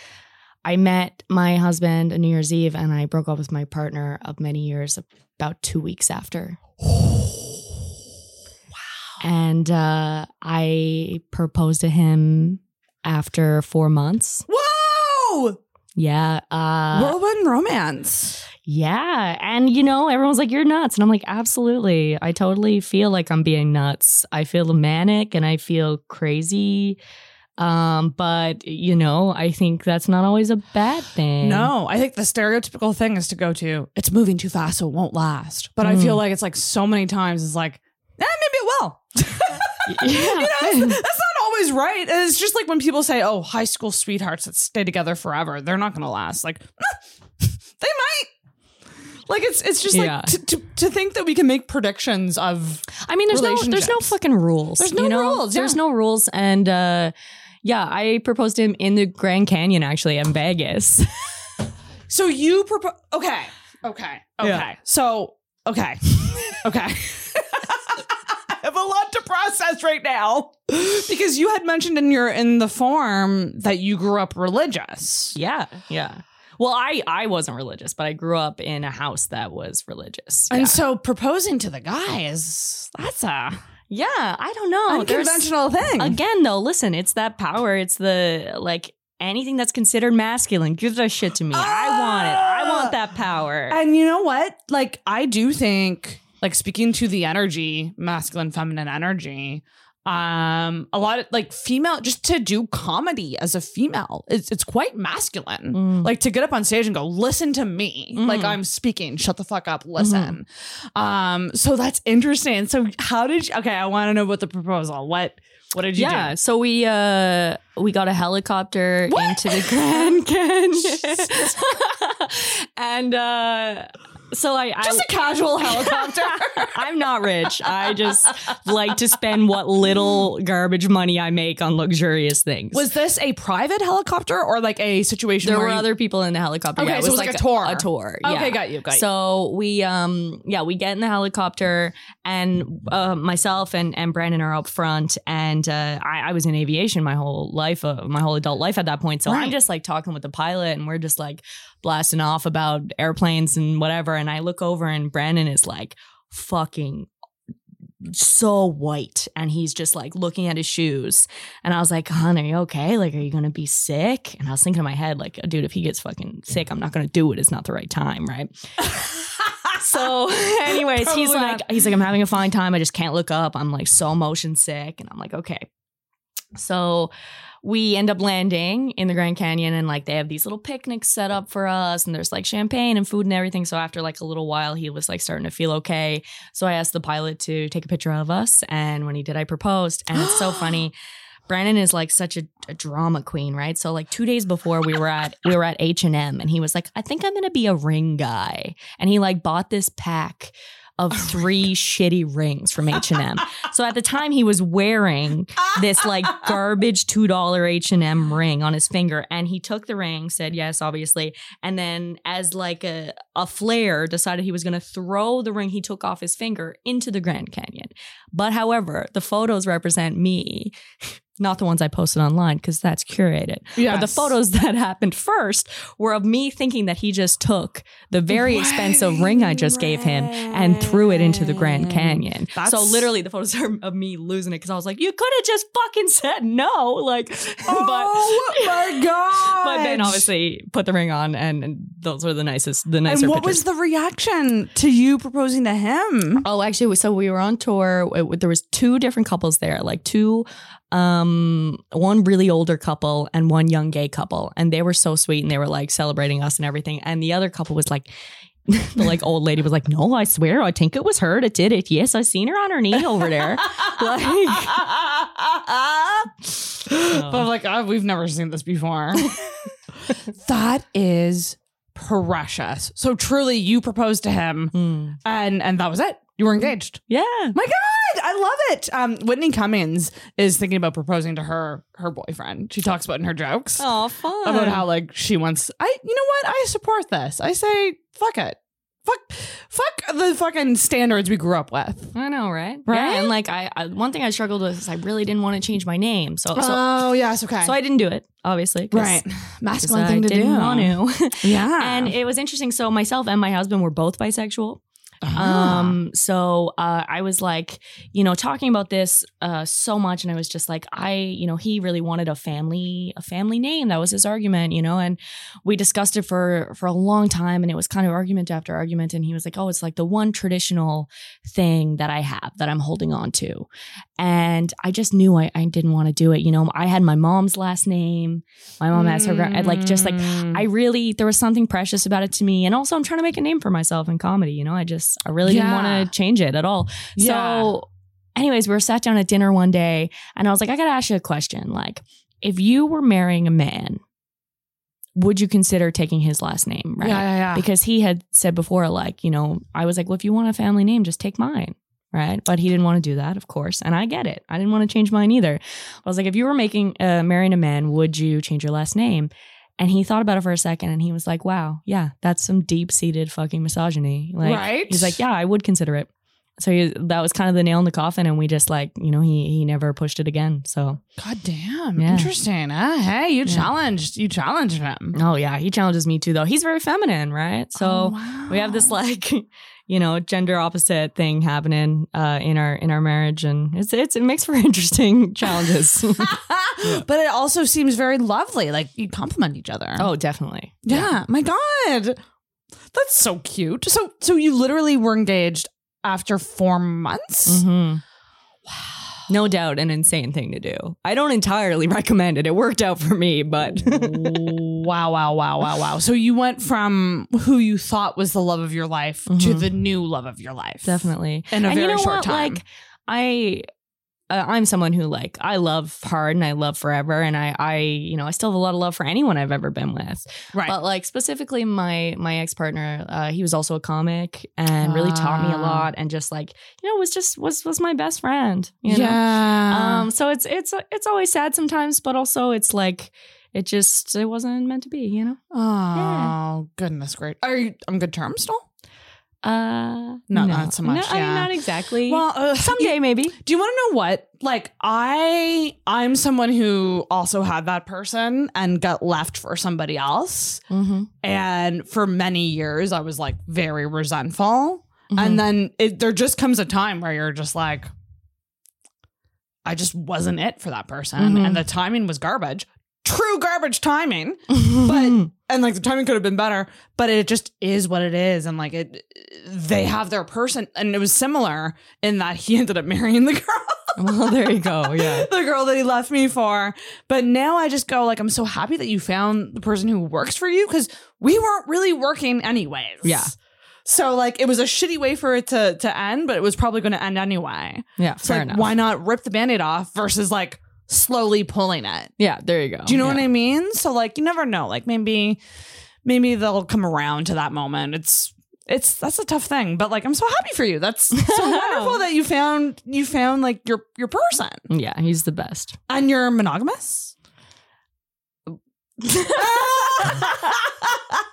I met my husband on New Year's Eve and I broke up with my partner of many years about two weeks after. And uh, I proposed to him after four months. Whoa! Yeah. Uh, Whirlwind romance. yeah. And, you know, everyone's like, you're nuts. And I'm like, absolutely. I totally feel like I'm being nuts. I feel manic and I feel crazy. Um, but, you know, I think that's not always a bad thing. No, I think the stereotypical thing is to go to it's moving too fast, so it won't last. But I feel Mm. like it's like so many times it's like, eh, maybe it will. Yeah. you know, it's- that's not always right. It's just like when people say, "Oh, high school sweethearts that stay together forever, they're not going to last." Like, they might. Like it's it's just Yeah. like to, to to think that we can make predictions of I mean, there's no there's no fucking rules. There's no you know? rules, There's no rules, and uh, yeah, I proposed to him in the Grand Canyon, actually, in Vegas. So you propose? Okay, okay, okay. Yeah. So okay, okay. A lot to process right now because you had mentioned in your in the form that you grew up religious. yeah, yeah. Well, I I wasn't religious, but I grew up in a house that was religious. And so proposing to the guy is that's a yeah I don't know. There's- unconventional thing. Again, though, listen, it's that power. It's the like anything that's considered masculine. Give that shit to me. I want it. I want ah! that power. And you know what? Like, I do think, like, speaking to the energy, masculine, feminine energy, um, a lot of like female, just to do comedy as a female, it's it's quite masculine. Mm. Like to get up on stage and go, listen to me, Mhm. like I'm speaking, shut the fuck up, listen. Um, so that's interesting. So how did you? Okay, I want to know about the proposal. What what did you yeah, do? so we uh we got a helicopter into the Grand Canyon, and uh so I, I Just a casual helicopter. I'm not rich. I just like to spend what little garbage money I make on luxurious things. Was this a private helicopter or like a situation there where were you- other people in the helicopter. Okay, yeah, so it was like a tour. A tour. Okay, yeah. got you, got you. So we um yeah we get in the helicopter and uh, myself and and Brandon are up front and uh, I, I was in aviation my whole life uh, my whole adult life at that point so Right. I'm just like talking with the pilot and we're just like blasting off about airplanes and whatever and I look over and Brandon is like fucking so white and he's just like looking at his shoes and I was like, hon, are you okay? Like, are you gonna be sick? And I was thinking in my head, like, dude, if he gets fucking sick, I'm not gonna do it. It's not the right time, right? so, anyways, he's Probably like, he's like, I'm having a fine time. I just can't look up. I'm like so motion sick. And I'm like, okay. So we end up landing in the Grand Canyon and like they have these little picnics set up for us and there's like champagne and food and everything. So after like a little while, he was like starting to feel okay. So I asked the pilot to take a picture of us. And when he did, I proposed. And it's so funny. Brandon is like such a, a drama queen, right? So like two days before we were at we were at H and M, and he was like, "I think I'm gonna be a ring guy," and he like bought this pack of oh three shitty rings from H and M. So at the time, he was wearing this like garbage two dollar H and M ring on his finger, and he took the ring, said yes, obviously, and then as like a a flare, decided he was gonna throw the ring he took off his finger into the Grand Canyon. But however, the photos represent me. Not the ones I posted online because that's curated. But the photos that happened first were of me thinking that he just took the very expensive ring I just gave him and threw it into the Grand Canyon. so literally, the photos are of me losing it because I was like, "You could have just fucking said no!" Like, oh but my god! but then obviously put the ring on, and, and those were the nicest, the and what pictures. was the reaction to you proposing to him? Oh, actually, so we were on tour. Uh, it- there was two different couples there, like two, um, one really older couple and one young gay couple, and they were so sweet and they were like celebrating us and everything. And the other couple was like. the like old lady was like, "No, I swear, I think it was her that did it. Yes, I seen her on her knee over there." like, but I'm like, oh, we've never seen this before. that is precious. So truly, you proposed to him, hmm. and and that was it. You were engaged. yeah, My God, I love it. Um, Whitney Cummings is thinking about proposing to her her boyfriend. She talks about in her jokes oh, fun about how like she wants. I you know what? I support this. I say fuck it. fuck, fuck the fucking standards we grew up with. I know, right? Right? Yeah, and like I, I, one thing I struggled with is I really didn't want to change my name, so so, oh yes, okay. so I didn't do it, obviously. Right, masculine I thing to didn't do. want to. Yeah, and it was interesting. So myself and my husband were both bisexual. Ah. Um, so uh, I was like, you know, talking about this uh, so much, and I was just like, I, you know, he really wanted a family, a family name. That was his argument, you know, and we discussed it for for a long time, and it was kind of argument after argument. And he was like, oh, it's like the one traditional thing that I have that I'm holding on to, and I just knew I, I didn't want to do it. You know, I had my mom's last name, my mom has her, like just like Mm. I really there was something precious about it to me, and also I'm trying to make a name for myself in comedy. You know, I just I really didn't want to change it at all. Yeah. So, anyways, we were sat down at dinner one day, and I was like, I gotta ask you a question. Like, if you were marrying a man, would you consider taking his last name? Right? yeah, yeah, yeah. Because he had said before, like, you know, I was like, well, if you want a family name, just take mine. Right. But he didn't want to do that, of course. And I get it. I didn't want to change mine either. I was like, if you were making, uh, marrying a man, would you change your last name? And he thought about it for a second and he was like, wow, yeah, that's some deep seated fucking misogyny. Like, Right. he's like, yeah, I would consider it. So he, that was kind of the nail in the coffin. And we just like, you know, he, he never pushed it again. So, God damn, Yeah. interesting. Uh, hey, you Yeah. challenged, you challenged him. oh, yeah, he challenges me too, though. He's very feminine, right? So, Oh, wow. we have this like you know gender opposite thing happening uh in our in our marriage and it's it's it makes for interesting challenges but it also seems very lovely. Like you compliment each other. oh definitely yeah. My God, that's so cute. So, so you literally were engaged after four months. hmm no doubt an insane thing to do i don't entirely recommend it it worked out for me but wow, wow, wow, wow, wow. So you went from who you thought was the love of your life to Mhm. the new love of your life. definitely In a and very you know short what? time. like i I'm someone who like I love hard and I love forever and I I you know I still have a lot of love for anyone I've ever been with right. But like specifically my my ex partner, uh, he was also a comic and really taught me a Ah. lot and just like you know was just was was my best friend. You know? yeah. Um. So it's it's it's always sad sometimes, but also it's like it just it wasn't meant to be. You know. oh, goodness, great. Are you on good terms still? Uh. No, not so much, No, I mean, yeah. not exactly. Well, uh, someday maybe. Do you want to know what? Like I I'm someone who also had that person and got left for somebody else. Mm-hmm. And for many years I was like very resentful. Mm-hmm. And then it there just comes a time where you're just like I just wasn't it for that person Mhm. and the timing was garbage. True garbage timing. but And like the timing could have been better, but it just is what it is and like it they have their person and it was similar in that he ended up marrying the girl. well, there you go. Yeah. the girl that he left me for. But now I just go like, I'm so happy that you found the person who works for you because we weren't really working anyways. Yeah. So like it was a shitty way for it to to end, but it was probably going to end anyway. Yeah. So Fair like, enough. why not rip the band-aid off versus like slowly pulling it? Yeah. There you go. Do you know yeah. what I mean? So like you never know. Like maybe maybe they'll come around to that moment. It's it's that's a tough thing, but like I'm so happy for you. That's so wonderful that you found you found like your your person Yeah. He's the best. and you're monogamous.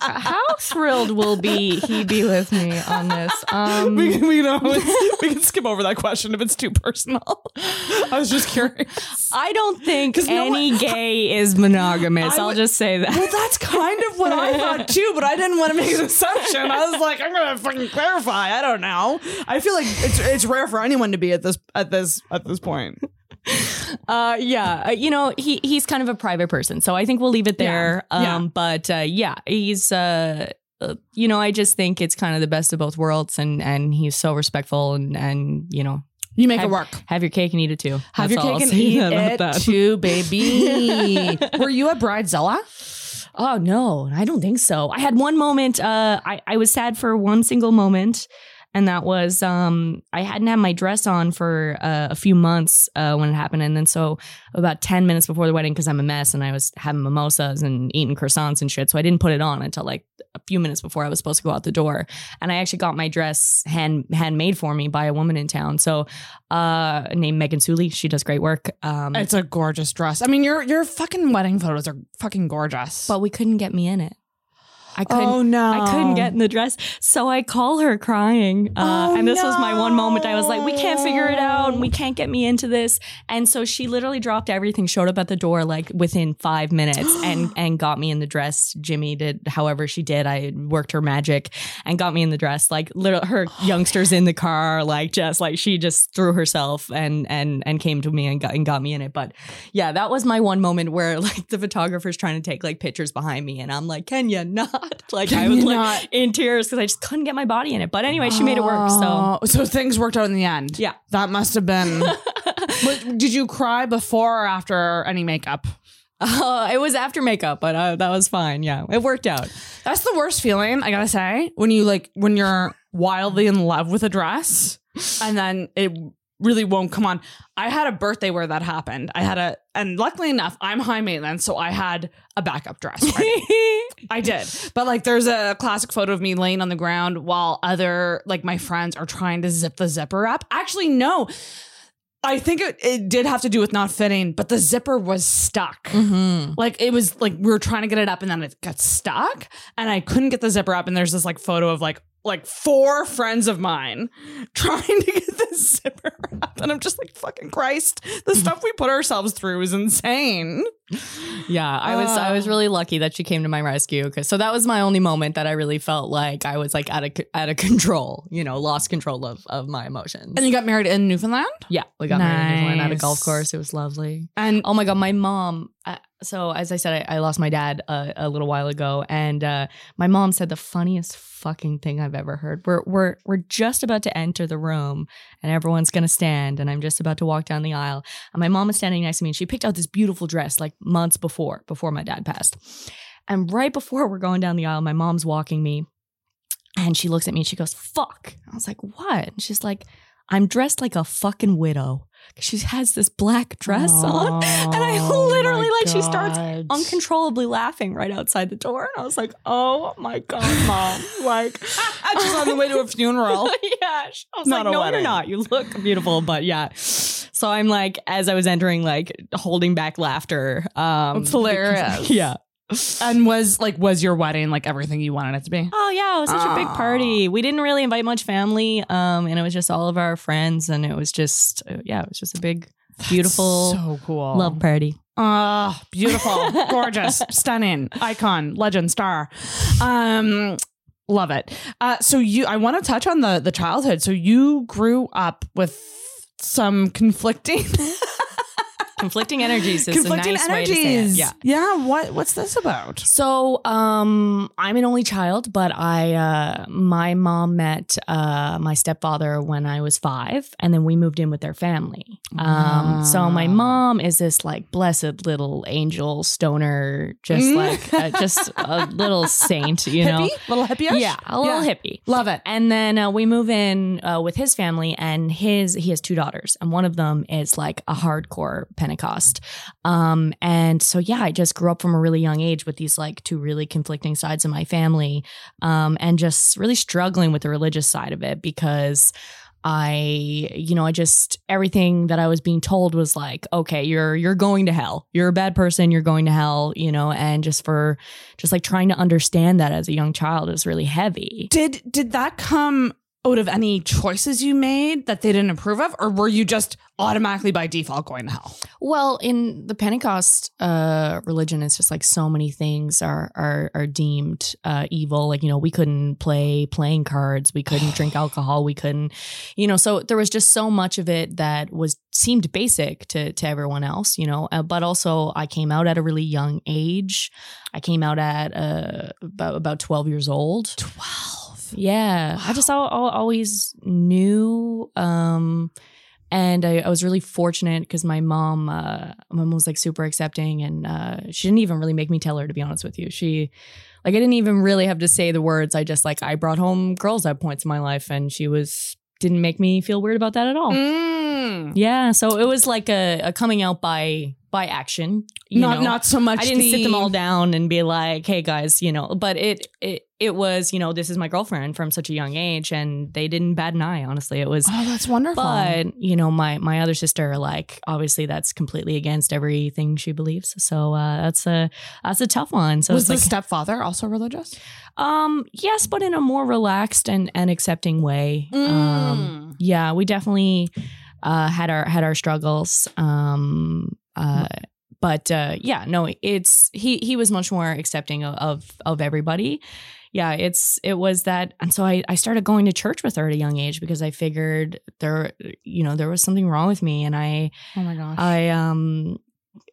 How thrilled will be he be with me on this? Um, we can, we, can always, we can skip over that question if it's too personal. I was just curious. I don't think 'Cause no any gay is monogamous. I I'll just say that. Well, that's kind of what I thought too, but I didn't want to make an assumption. I was like, I'm gonna fucking clarify. I don't know. I feel like it's it's rare for anyone to be at this at this at this point. Uh, yeah, uh, you know he he's kind of a private person, so I think we'll leave it there. Yeah, yeah. Um, but uh, yeah, he's uh, uh, you know, I just think it's kind of the best of both worlds, and and he's so respectful, and and you know, You make have, it work. Have your cake and eat it too. Have That's your cake I'll and eat it that. too, baby. Were you a bridezilla? Oh no, I don't think so. I had one moment. Uh, I I was sad for one single moment, and that was um I hadn't had my dress on for uh, a few months uh, when it happened, and then so about ten minutes before the wedding, because I'm a mess and I was having mimosas and eating croissants and shit, so I didn't put it on until like a few minutes before I was supposed to go out the door, and I actually got my dress hand handmade for me by a woman in town, so uh named Megan Suley. She does great work. Um, It's a gorgeous dress. I mean, your your fucking wedding photos are fucking gorgeous. but we couldn't get me in it. I couldn't. Oh no! I couldn't get in the dress, so I call her crying. Uh, Oh, and this was my one moment. I was like, "We can't figure it out, we can't get me into this." And so she literally dropped everything, showed up at the door like within five minutes, and and got me in the dress. Jimmy did, however she did. I worked her magic and got me in the dress. Like little her youngsters in the car, like just like she just threw herself and and and came to me and got and got me in it. But yeah, that was my one moment where like the photographer's trying to take like pictures behind me, and I'm like, "Can you not?" Like I was like not? in tears because I just couldn't get my body in it. But anyway, she made it work. So Oh, so things worked out in the end. Yeah. that must have been. But did you cry before or after any makeup? uh, it was after makeup, but uh, that was fine. Yeah, it worked out. That's the worst feeling, I gotta say, when you like when you're wildly in love with a dress and then it really won't come on. I had a birthday where that happened. I had a and luckily enough, I'm high maintenance, so I had a backup dress. ready. I did. But like there's a classic photo of me laying on the ground while other like my friends are trying to zip the zipper up. Actually, no. I think it, it did have to do with not fitting, but the zipper was stuck. mm-hmm. Like it was like we were trying to get it up and then it got stuck and I couldn't get the zipper up and there's this like photo of like like four friends of mine trying to get this zipper up and I'm just like fucking Christ the stuff we put ourselves through is insane. Yeah, I was I was Oh. really lucky that she came to my rescue because so that was my only moment that I really felt like I was like out of out of control, you know, lost control of of my emotions. And you got married in Newfoundland? yeah, we got married in Newfoundland at a golf course. It was lovely. And Oh my god, my mom. Uh, so as I said, I, I lost my dad uh, a little while ago, and uh, my mom said the funniest fucking thing I've ever heard. We're we're we're just about to enter the room, and everyone's gonna stand, and I'm just about to walk down the aisle, and my mom is standing next to me, and she picked out this beautiful dress like months before before my dad passed, and right before we're going down the aisle, my mom's walking me, and she looks at me and she goes, "Fuck!" I was like, "What?" And she's like, "I'm dressed like a fucking widow." She has this black dress on. And I Oh literally, like, she starts uncontrollably laughing right outside the door. And I was like, oh my God, mom. Like, I just on the way to a funeral. yeah. I was Not like, no, wedding. you're not. You look beautiful. But yeah. So I'm like, as I was entering, like holding back laughter. Um, It's hilarious. because- yeah. And was like was your wedding like everything you wanted it to be? Oh yeah, it was such a big party. We didn't really invite much family, um, and it was just all of our friends, and it was just, uh, yeah, it was just a big, beautiful so cool. love party. Ah, beautiful, gorgeous, stunning, icon, legend, star. Um, love it. Uh, so you, I want to touch on the the childhood. So you grew up with some conflicting, Conflicting energies is conflicting a nice way to say it. energies. Yeah. yeah. What what's this about? So, um, I'm an only child, but I, uh, my mom met, uh, my stepfather when I was five, and then we moved in with their family. Um, so my mom is this like blessed little angel stoner, just Mm. like, uh, just a little saint, you know? hippie, little hippie. Yeah, a little hippie. Love it. And then uh, we move in uh, with his family, and his he has two daughters, and one of them is like a hardcore Pentecost. Um, and so yeah, I just grew up from a really young age with these like two really conflicting sides of my family, um, and just really struggling with the religious side of it because. I, you know, I just everything that I was being told was like, okay, you're you're going to hell. You're a bad person. You're going to hell. You know, and just for just like trying to understand that as a young child is really heavy. Did did that come out of any choices you made that they didn't approve of, or were you just automatically by default going to hell? Well, in the Pentecost uh, religion, it's just like so many things are are, are deemed uh, evil. Like you know, we couldn't play playing cards, we couldn't drink alcohol, we couldn't, you know. So there was just so much of it that was seemed basic to to everyone else, you know. Uh, but also, I came out at a really young age. I came out at uh, about about twelve years old. Twelve. Yeah, I just al- al- always knew. Um, and I, I was really fortunate because my mom, uh, my mom was like super accepting, and uh, she didn't even really make me tell her. To be honest with you, she, like, I didn't even really have to say the words. I just like I brought home girls at points in my life, and she was didn't make me feel weird about that at all. Mm. Yeah, so it was like a, a coming out by by action. You Not know? not so much. I didn't sit them all down and be like, "Hey guys," you know. But it it it was, you know, this is my girlfriend from such a young age, and they didn't bat an eye. Honestly, it was. Oh, that's wonderful. But you know, my my other sister, like obviously, that's completely against everything she believes. So uh, that's a that's a tough one. So was the like, stepfather also religious? um, yes, but in a more relaxed and and accepting way. Mm. Um, yeah, we definitely uh, had our had our struggles. Um, uh, but uh, yeah, no, it's he he was much more accepting of, of of everybody. Yeah, it's it was that, and so I I started going to church with her at a young age because I figured there you know there was something wrong with me, and I Oh my gosh. I um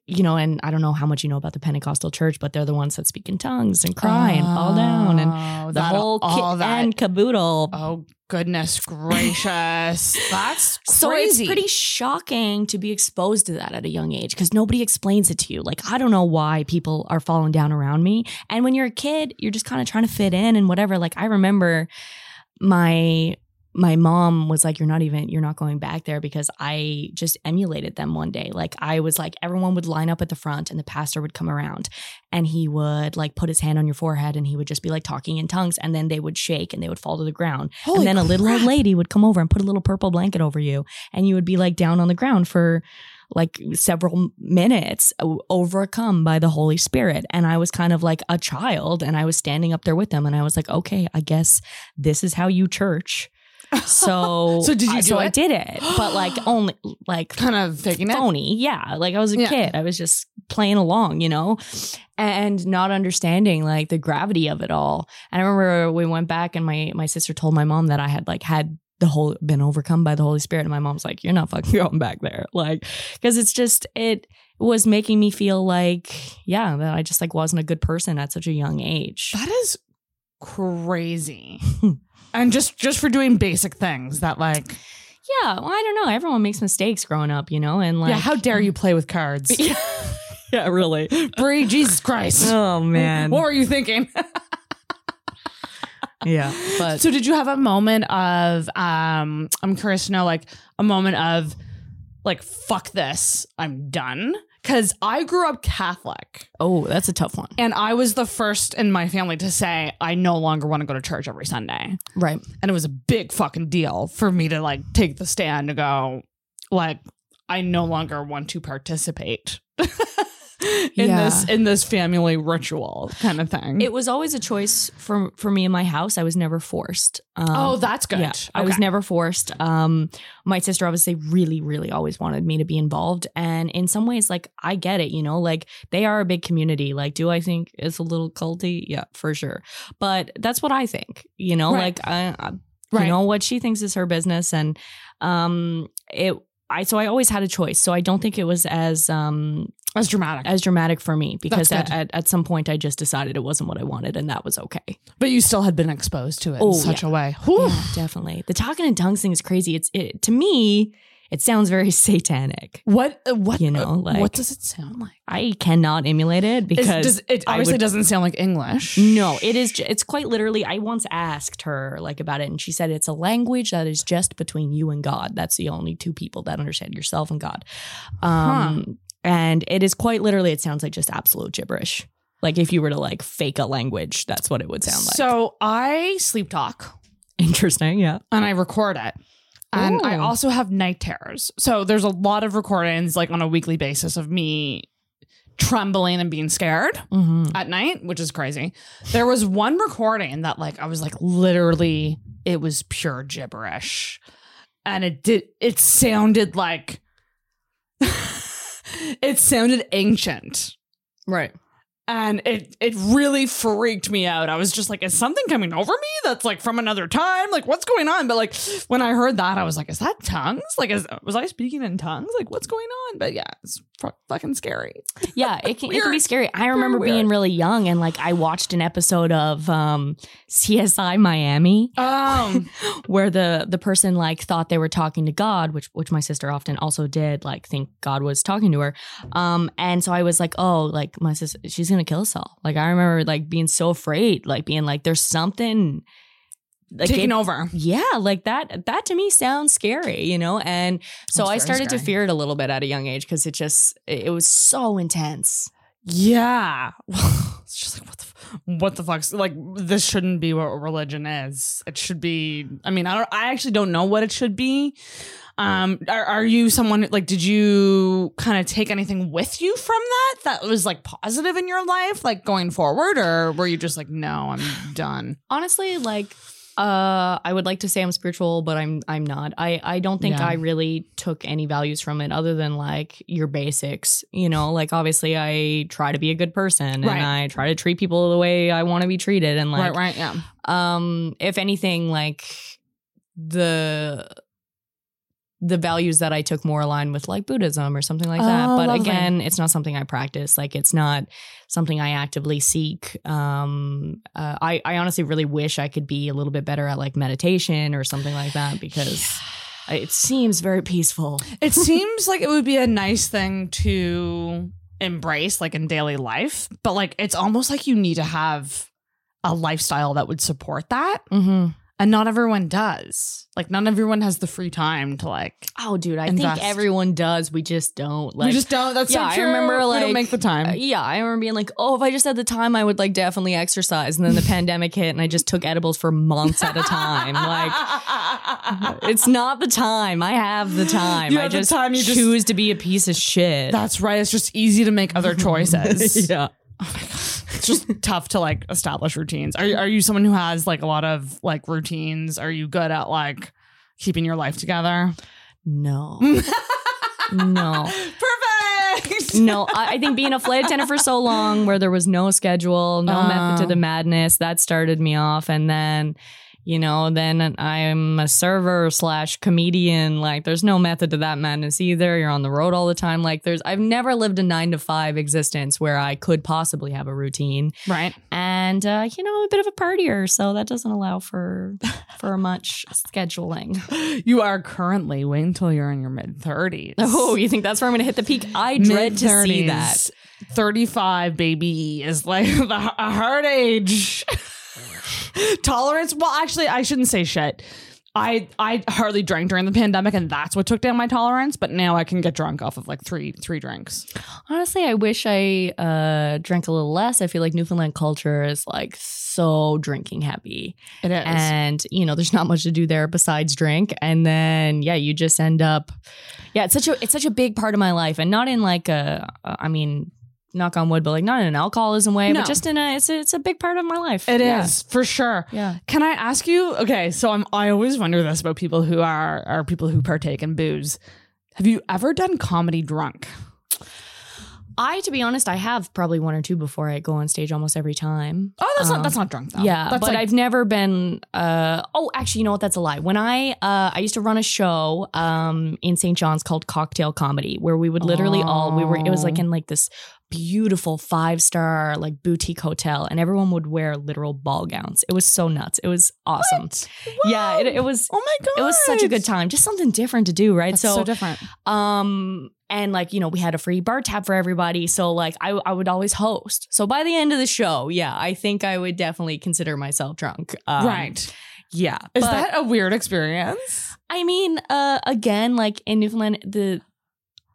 you know, and I don't know how much you know about the Pentecostal church, but they're the ones that speak in tongues and cry and fall down and Oh, the whole all kit that. and caboodle. Oh goodness gracious. That's So crazy. it's pretty shocking to be exposed to that at a young age because nobody explains it to you. Like, I don't know why people are falling down around me. And when you're a kid, you're just kind of trying to fit in and whatever. Like, I remember my my mom was like you're not even you're not going back there because i just emulated them one day. Like i was like everyone would line up at the front and the pastor would come around and he would like put his hand on your forehead and he would just be like talking in tongues and then they would shake and they would fall to the ground. Holy and then a little old lady would come over and put a little purple blanket over you and you would be like down on the ground for like several minutes overcome by the holy spirit. And i was kind of like a child and i was standing up there with them and i was like okay i guess this is how you church so So did you I- do so i did it but like only like kind of faking it. phony. Yeah. Like I was a Yeah. kid. I was just playing along, you know, and not understanding like the gravity of it all. And I remember we went back and my my sister told my mom that I had like had the whole been overcome by the Holy Spirit. And my mom's like, You're not fucking going back there. Like, because it's just it was making me feel like, yeah, that I just like wasn't a good person at such a young age. That is crazy. and just just for doing basic things that like Yeah. Well, I don't know. Everyone makes mistakes growing up, you know, and like yeah, how dare you play with cards? yeah, really. Brie, Jesus Christ. Oh man. What were you thinking? yeah. But so did you have a moment of um I'm curious to know like a moment of like fuck this, I'm done? Cuz I grew up Catholic oh, that's a tough one. and I was the first in my family to say I no longer want to go to church every Sunday. Right. And it was a big fucking deal for me to like take the stand to go like I no longer want to participate in Yeah. this in this family ritual kind of thing. It was always a choice for for me in my house. I was never forced. Um, oh, that's good. Yeah, I was never forced. Um, my sister obviously really, really always wanted me to be involved, and in some ways, like I get it. You know, like they are a big community. Like, do I think it's a little culty? Yeah, for sure. But that's what I think. You know, Right. like I, I Right. you know what she thinks is her business, and um, it. I so I always had a choice. So I don't think it was as um That's dramatic. as dramatic for me because at, at, at some point I just decided it wasn't what I wanted and that was okay. But you still had been exposed to it Oh, in such yeah. a way. Yeah, definitely. The talking in tongues thing is crazy. It's it, to me, it sounds very satanic. What? uh, What? You know, uh, like- what does it sound like? I cannot emulate it because does, it obviously would- doesn't sound like English. No, it is. It's quite literally. I once asked her like about it, and she said it's a language that is just between you and God. That's the only two people that understand yourself and God. Um, and it is quite literally. It sounds like just absolute gibberish. Like if you were to like fake a language, that's what it would sound like. So I sleep talk interesting. Yeah. and I record it. And I also have night terrors. So there's a lot of recordings like on a weekly basis of me trembling and being scared Mm-hmm. at night, which is crazy. There was one recording that like I was like literally it was pure gibberish. And it did it sounded like it sounded ancient. Right. And it it really freaked me out. I was just like, is something coming over me that's like from another time? Like, what's going on? But like when I heard that, I was like, is that tongues? Like, is was I speaking in tongues? Like, what's going on? But yeah, it's fu- fucking scary. Yeah, it can, it can be scary. I remember being really young and like I watched an episode of um, CSI Miami Um, where the the person like thought they were talking to God, which which my sister often also did, like think God was talking to her. Um, and so I was like, oh, like my sister, she's gonna kill us all. Like I remember like being so afraid, like being like, there's something like taking it- over. yeah, like that. That to me sounds scary, you know. And so I started to fear it a little bit at a young age because it just it was so intense. Yeah, it's just like what the. What the fuck's like this shouldn't be what religion is. It should be I mean, I don't I actually don't know what it should be. Um are, are you someone like did you kind of take anything with you from that that was like positive in your life like going forward or were you just like no, I'm done. Honestly, like uh, I would like to say I'm spiritual, but I'm I'm not. I I don't think Yeah. I really took any values from it other than like your basics. You know, like obviously I try to be a good person Right. and I try to treat people the way I want to be treated. And like, right, right, yeah. um, if anything, like the the values that I took more align with like Buddhism or something like that. Oh, But lovely. again, it's not something I practice. Like it's not something I actively seek. Um, uh, I I honestly really wish I could be a little bit better at like meditation or something like that because it seems very peaceful. It seems like it would be a nice thing to embrace like in daily life, but like it's almost like you need to have a lifestyle that would support that. Mm-hmm. And not everyone does. Like not everyone has the free time to like Oh, dude, I Invest. think everyone does. We just don't. Like, we just don't that's yeah, so I true. remember, we like, don't make the time. Uh, yeah, I remember being like, oh, if I just had the time, I would like definitely exercise. And then the pandemic hit and I just took edibles for months at a time. Like, it's not the time. I have the time. You I just time, you just- choose to be a piece of shit. that's right. It's just easy to make other choices. yeah. It's just tough to like establish routines. Are you are you someone who has like a lot of like routines? Are you good at like keeping your life together? No. no. Perfect. No, I, I think being a flight attendant for so long where there was no schedule, no method to Oh. the madness, that started me off. And then, you know, then I'm a server slash comedian. Like, there's no method to that madness either. You're on the road all the time. Like, there's, I've never lived a nine to five existence where I could possibly have a routine. Right. And, uh, you know, a bit of a partier. So that doesn't allow for, for much scheduling. You are currently wait until you're in your mid thirties. Oh, you think that's where I'm going to hit the peak? I dread to see that. 35, baby, is like the, a hard age. Tolerance. Well, actually, I shouldn't say shit. I I hardly drank during the pandemic, and that's what took down my tolerance. But now I can get drunk off of like three three drinks. Honestly, I wish I uh, drank a little less. I feel like Newfoundland culture is like so drinking heavy. It is. And, you know, there's not much to do there besides drink. And then, yeah, you just end up, yeah, it's such a, it's such a big part of my life. And not in like a, I mean, knock on wood, but like not in an alcoholism way, No. but just in a, it's a, it's a big part of my life. It is yeah. for sure. Yeah. Can I ask you? Okay, so I'm. I always wonder this about people who are are people who partake in booze. Have you ever done comedy drunk? I, to be honest, I have probably one or two before I go on stage almost every time. Oh, that's Um, not that's not drunk though. Yeah, that's but like, I've never been. Uh, oh, actually, you know what? That's a lie. When I uh, I used to run a show um, in St. John's called Cocktail Comedy, where we would literally all we were. It was like Oh. in like this beautiful five star like boutique hotel, and everyone would wear literal ball gowns. It was so nuts. It was awesome. Yeah, it, it was. Oh my god, It was such a good time. Just something different to do, right? That's so, different. um, and like, you know, we had a free bar tab for everybody. So like I, I would always host. So by the end of the show, yeah, I think I would definitely consider myself drunk. Um, right. Yeah. Is But, that a weird experience? I mean, uh, again, like in Newfoundland, the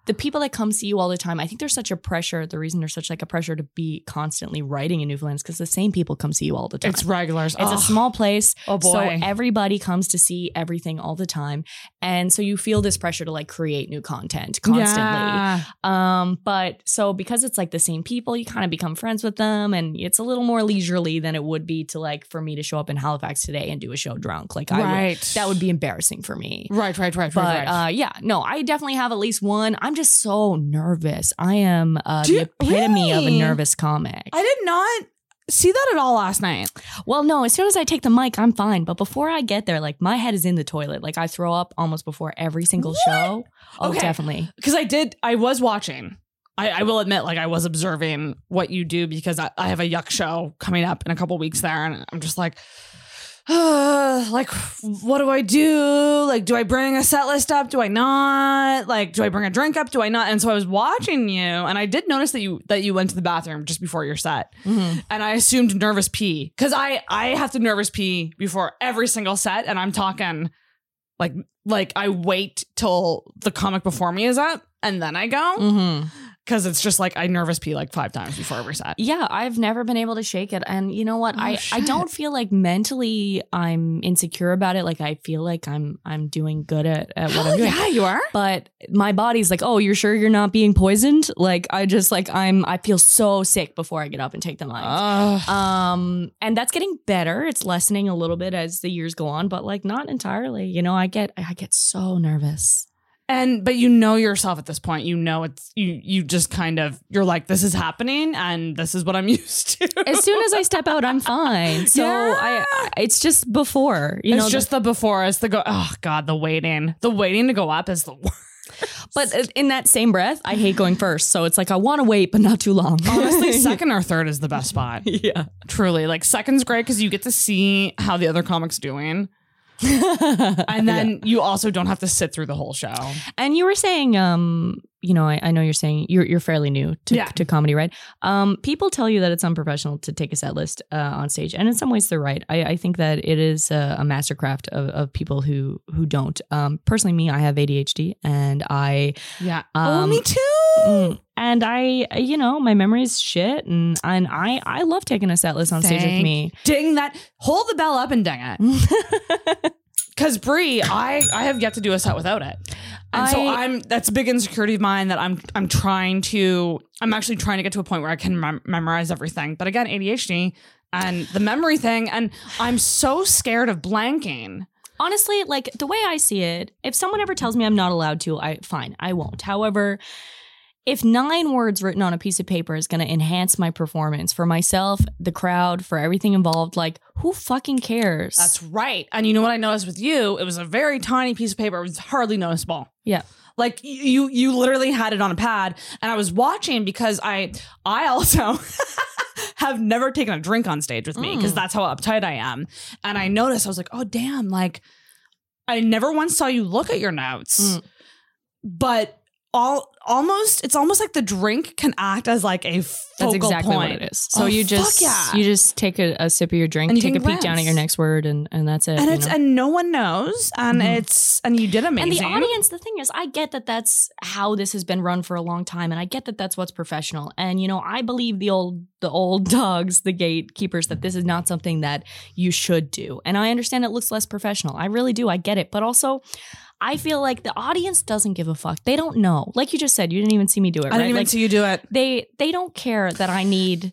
the people that come see you all the time, I think there's such a pressure. The reason there's such like a pressure to be constantly writing in Newfoundland is because the same people come see you all the time. It's regulars. It's a small place. Oh boy. So everybody comes to see everything all the time. And so you feel this pressure to like create new content constantly. Yeah. Um, but so because it's like the same people, you kind of become friends with them and it's a little more leisurely than it would be to like for me to show up in Halifax today and do a show drunk. Like I would, Right. that would be embarrassing for me. Right, right, right, But right, right. uh yeah, no, I definitely have at least one. I'm just so nervous. I am uh the epitome of a really? nervous comic. I did not see that at all last night. Well, no, as soon as I take the mic, I'm fine. But before I get there, like my head is in the toilet. Like I throw up almost before every single show. Oh, Okay. definitely. Because I did, I was watching. I, I will admit, like, I was observing what you do because I, I have a yuck show coming up in a couple weeks there. And I'm just like, uh, like, what do I do? Like, do I bring a set list up? Do I not? Like, do I bring a drink up? Do I not? And so I was watching you, and I did notice that you that you went to the bathroom just before your set, Mhm. and I assumed nervous pee because I I have to nervous pee before every single set, and I'm talking like like I wait till the comic before me is up and then I go. Mhm. Because it's just like I nervous pee like five times before every set. Yeah, I've never been able to shake it. And you know what? Oh, I, I don't feel like mentally I'm insecure about it. Like I feel like I'm I'm doing good at, at what I'm doing. yeah, you are. But my body's like, oh, you're sure you're not being poisoned? Like I just like I'm I feel so sick before I get up and take the lines. Um, and that's getting better. It's lessening a little bit as the years go on, but like not entirely. You know, I get I get so nervous. And but you know yourself at this point. You know it's you. You just kind of you're like this is happening, and this is what I'm used to. As soon as I step out, I'm fine. So I, I it's just before, you know? it's know, just the before. It's the go. Oh God, the waiting. The waiting to go up is the worst. But uh, in that same breath, I hate going first. So it's like I want to wait, but not too long. Honestly, second or third is the best spot. yeah. Truly, like second's great because you get to see how the other comics doing, and then you also don't have to sit through the whole show. And you were saying, um, you know, I, I know you're saying you're you're fairly new to, Yeah. to comedy, right? Um, people tell you that it's unprofessional to take a set list uh, on stage, and in some ways they're right. I, I think that it is a, a mastercraft of, of people who who don't. Um, personally, me, I have ADHD, and I Yeah. Um, oh, me too. Mm. and I, you know, my memory's shit, and and I I love taking a set list on stage with me. Ding that. Hold the bell up and ding it. Because Brie, I I have yet to do a set without it, and so I- I'm that's a big insecurity of mine that I'm I'm trying to I'm actually trying to get to a point where I can mem- memorize everything. But again, ADHD and the memory thing, and I'm so scared of blanking. honestly, like the way I see it, if someone ever tells me I'm not allowed to, I fine, I won't. However, if nine words written on a piece of paper is going to enhance my performance for myself, the crowd, for everything involved, like who fucking cares? That's right. And you know what I noticed with you? It was a very tiny piece of paper. It was hardly noticeable. yeah. Like you you literally had it on a pad and I was watching because I I also have never taken a drink on stage with me because Mm. that's how uptight I am. And I noticed I was like, "Oh damn, like I never once saw you look at your notes." Mm. But all almost it's almost like the drink can act as like a focal That's exactly point. what it is. So Oh, you just yeah. you just take a, a sip of your drink, And you take a peek down at your next word, and and that's it. and it's know? and no one knows and Mhm. it's and you did amazing. And the audience, the thing is, I get that that's how this has been run for a long time, and I get that that's what's professional. And you know, I believe the old the old dogs, the gatekeepers, that this is not something that you should do. And I understand it looks less professional. I really do. I get it, but also. I feel like the audience doesn't give a fuck. They don't know. Like you just said, you didn't even see me do it, I right? didn't even like see you do it. they they don't care that I need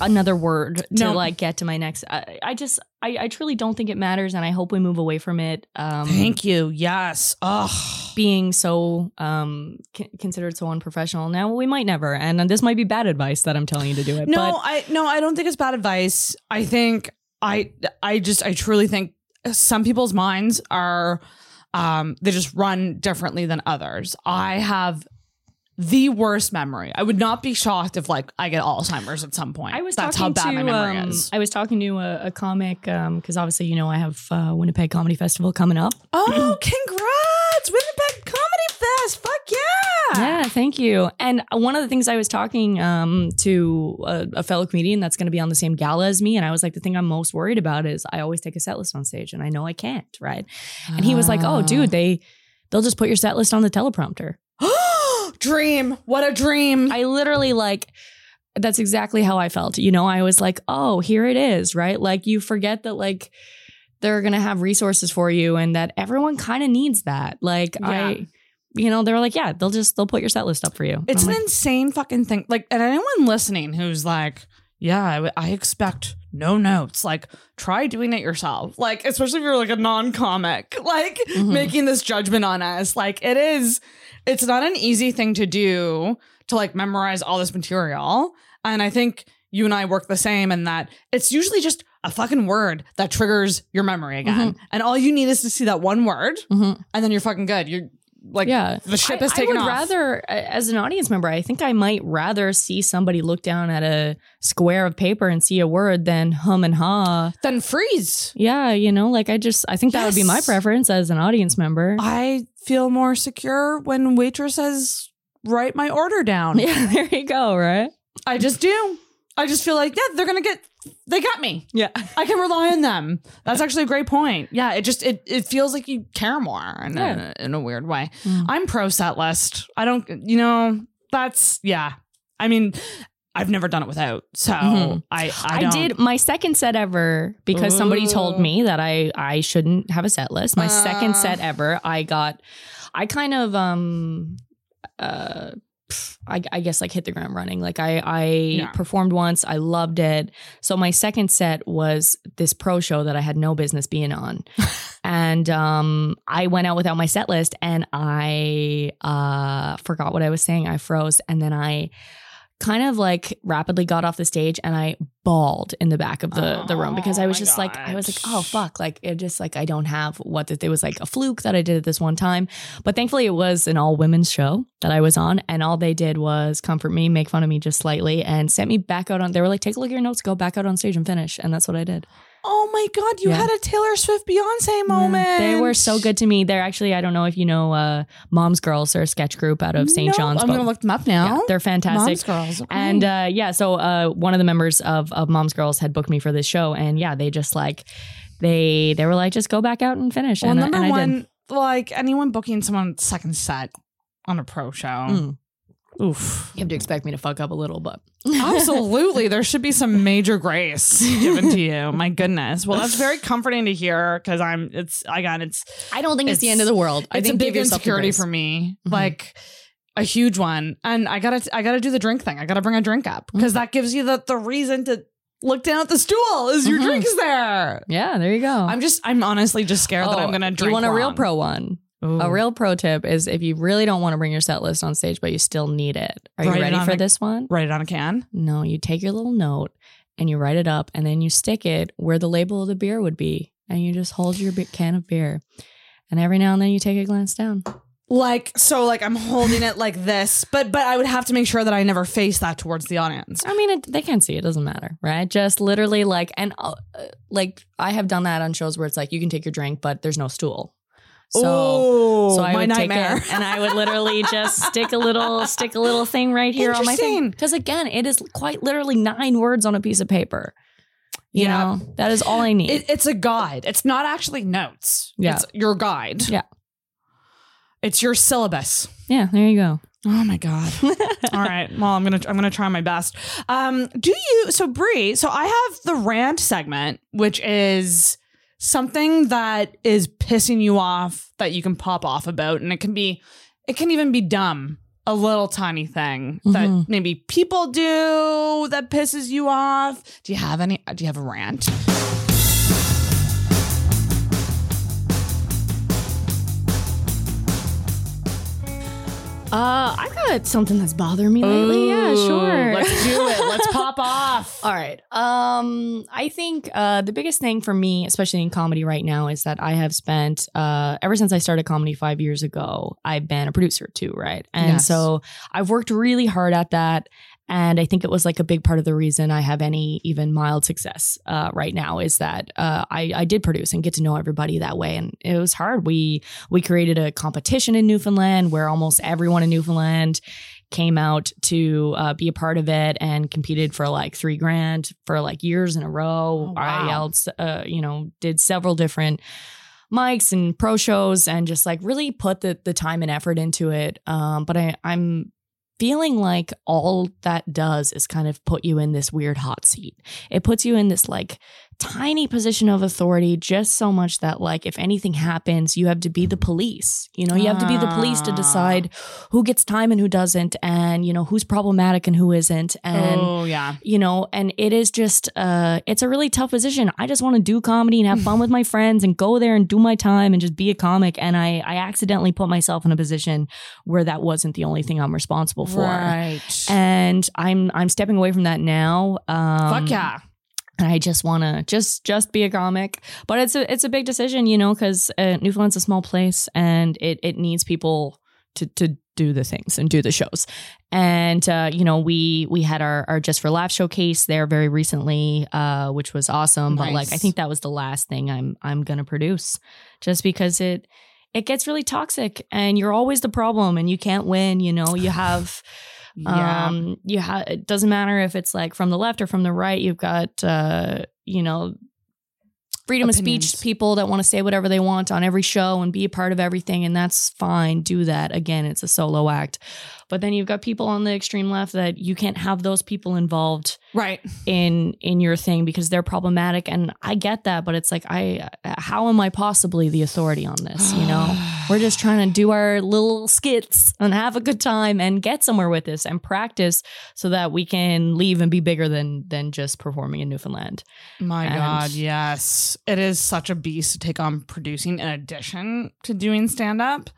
another word to like get to my next. I, I just I, I truly don't think it matters, and I hope we move away from it. Um, Thank you. Yes. Ugh. being so um c- considered so unprofessional. Now we might never, and this might be bad advice that I'm telling you to do it. No, but I no, I don't think it's bad advice. I think I I just I truly think some people's minds are um they just run differently than others. I have the worst memory. I would not be shocked if like I get Alzheimer's at some point. I was That's talking how bad to my memory um, is. I was talking to a, a comic because obviously you know I have uh, Winnipeg Comedy Festival coming up. Oh, congrats! Winnipeg Comedy Fest. Fuck yeah. Yeah, thank you. And one of the things I was talking um, to a, a fellow comedian that's going to be on the same gala as me, and I was like, the thing I'm most worried about is I always take a set list on stage, and I know I can't, right? And he was like, "Oh, dude, they they'll just put your set list on the teleprompter." dream. What a dream. I literally like that's exactly how I felt. You know, I was like, "Oh, here it is," right? Like you forget that like they're going to have resources for you and that everyone kind of needs that. Like Yeah. I you know, they were like, "Yeah, they'll just they'll put your set list up for you." It's an like, insane fucking thing. Like, and anyone listening who's like, yeah, I, w- I expect no notes. Like, try doing it yourself. Like, especially if you're like a non-comic, like Mhm. making this judgment on us. Like, it is. It's not an easy thing to do to like memorize all this material. And I think you and I work the same in that it's usually just a fucking word that triggers your memory again. And all you need is to see that one word, Mhm. and then you're fucking good. You're like, yeah the ship I, is taken I would off. rather as an audience member i think i might rather see somebody look down at a square of paper and see a word than hum and ha then freeze. yeah you know like i just i think that would be my preference as an audience member I feel more secure when waitress says, write my order down. yeah there you go right I just do. I just feel like, yeah, they're gonna get they got me. yeah I can rely on them. That's actually a great point. Yeah, it just it it feels like you care more in, Yeah. a, in a weird way. Mm. I'm pro set list. I don't you know that's yeah. I mean, I've never done it without, so Mhm. I I, I, did my second set ever because somebody told me that I I shouldn't have a set list. My Uh. second set ever, I got I kind of um uh I, I guess like hit the ground running. Like I I Yeah. performed once, I loved it. So my second set was this pro show that I had no business being on. and um I went out without my set list and I uh forgot what I was saying. I froze and then I kind of like rapidly got off the stage and I bawled in the back of the the room because I Oh was just like I was like oh fuck. Like it just like I don't have what that it was like a fluke that I did it this one time. But thankfully it was an all women's show that I was on and all they did was comfort me make fun of me just slightly and sent me back out on they were like take a look at your notes go back out on stage and finish. And that's what I did Oh my god, you Yeah. had a Taylor Swift Beyonce moment. they were so good to me they're actually I don't know if you know uh Mom's Girls they're a sketch group out of St. No, John's I'm gonna look them up now. yeah, they're fantastic Mom's girls. okay. And uh, yeah, so uh, one of the members of of Mom's Girls had booked me for this show, and yeah, they just like they they were like, just go back out and finish. well, and, number and I one, like anyone booking someone second set on a pro show. Mm. Oof. You have to expect me to fuck up a little, but Absolutely. there should be some major grace given to you. My goodness. Well, that's very comforting to hear because I'm, it's, I got it's, I don't think it's, the end of the world. I it's think a big insecurity for me. Mhm. Like, a huge one. And I gotta, I gotta do the drink thing. I gotta bring a drink up because that gives you the, the reason to look down at the stool is your Mhm. drink is there. Yeah, there you go. I'm just, I'm honestly just scared that Oh, I'm gonna drink. You want a real pro one? Ooh. A real pro tip is if you really don't want to bring your set list on stage, but you still need it. Are you Write it ready for a- this one? Write it on a can. No, you take your little note and you write it up, and then you stick it where the label of the beer would be, and you just hold your can of beer, and every now and then you take a glance down. Like so, like I'm holding it like this, but but I would have to make sure that I never face that towards the audience. I mean, it, they can't see. It doesn't matter, right? Just literally like, and uh, like I have done that on shows where it's like you can take your drink, but there's no stool. So, Ooh, so I my would nightmare. take it, and I would literally just stick a little, stick a little thing right here on my thing. Because again, it is quite literally nine words on a piece of paper. You Yeah. know, that is all I need. It, it's a guide. It's not actually notes. Yeah. It's your guide. Yeah. It's your syllabus. yeah, there you go. Oh my god. All right. Well, I'm gonna I'm gonna try my best. Um, do you so Bree? So I have the rant segment, which is something that is pissing you off that you can pop off about, and it can be, it can even be dumb. A little tiny thing that Mhm. maybe people do that pisses you off. Do you have any? Do you have a rant? Uh, I've got something that's bothering me lately. yeah, sure. Let's do it. Let's pop off. All right. Um, I think uh, the biggest thing for me, especially in comedy right now, is that I have spent uh, ever since I started comedy five years ago. I've been a producer too, right? And Yes. so I've worked really hard at that. And I think it was like a big part of the reason I have any even mild success uh, right now is that uh, I, I did produce and get to know everybody that way, and it was hard. We we created a competition in Newfoundland where almost everyone in Newfoundland came out to uh, be a part of it and competed for like three grand for like years in a row. Oh, I wow. yelled, uh, you know, did several different mics and pro shows and just like really put the the time and effort into it. Um, but I I'm feeling like all that does is kind of put you in this weird hot seat. It puts you in this like tiny position of authority just so much that like if anything happens you have to be the police you know you have to be the police to Ah. decide who gets time and who doesn't and you know who's problematic and who isn't and oh yeah. you know and it is just uh it's a really tough position i just want to do comedy and have fun with my friends and go there and do my time and just be a comic and i i accidentally put myself in a position where that wasn't the only thing i'm responsible for Right. and i'm i'm stepping away from that now um Fuck yeah. I just want to just just be a comic. But it's a it's a big decision, you know, because uh, Newfoundland's a small place and it it needs people to to do the things and do the shows. And uh, you know, we we had our our Just for Laugh showcase there very recently, uh, which was awesome. But like, I think that was the last thing I'm I'm gonna produce, just because it it gets really toxic and you're always the problem and you can't win. You know, you have. Yeah. Um, you have it doesn't matter if it's like from the left or from the right. You've got uh, you know, freedom of speech people that want to say whatever they want on every show and be a part of everything and that's fine do that again it's a solo act but then you've got people on the extreme left that you can't have those people involved Right. in in your thing because they're problematic and I get that but it's like I how am I possibly the authority on this you know we're just trying to do our little skits and have a good time and get somewhere with this and practice so that we can leave and be bigger than than just performing in Newfoundland My And- God, yes. It is such a beast to take on producing in addition to doing stand up.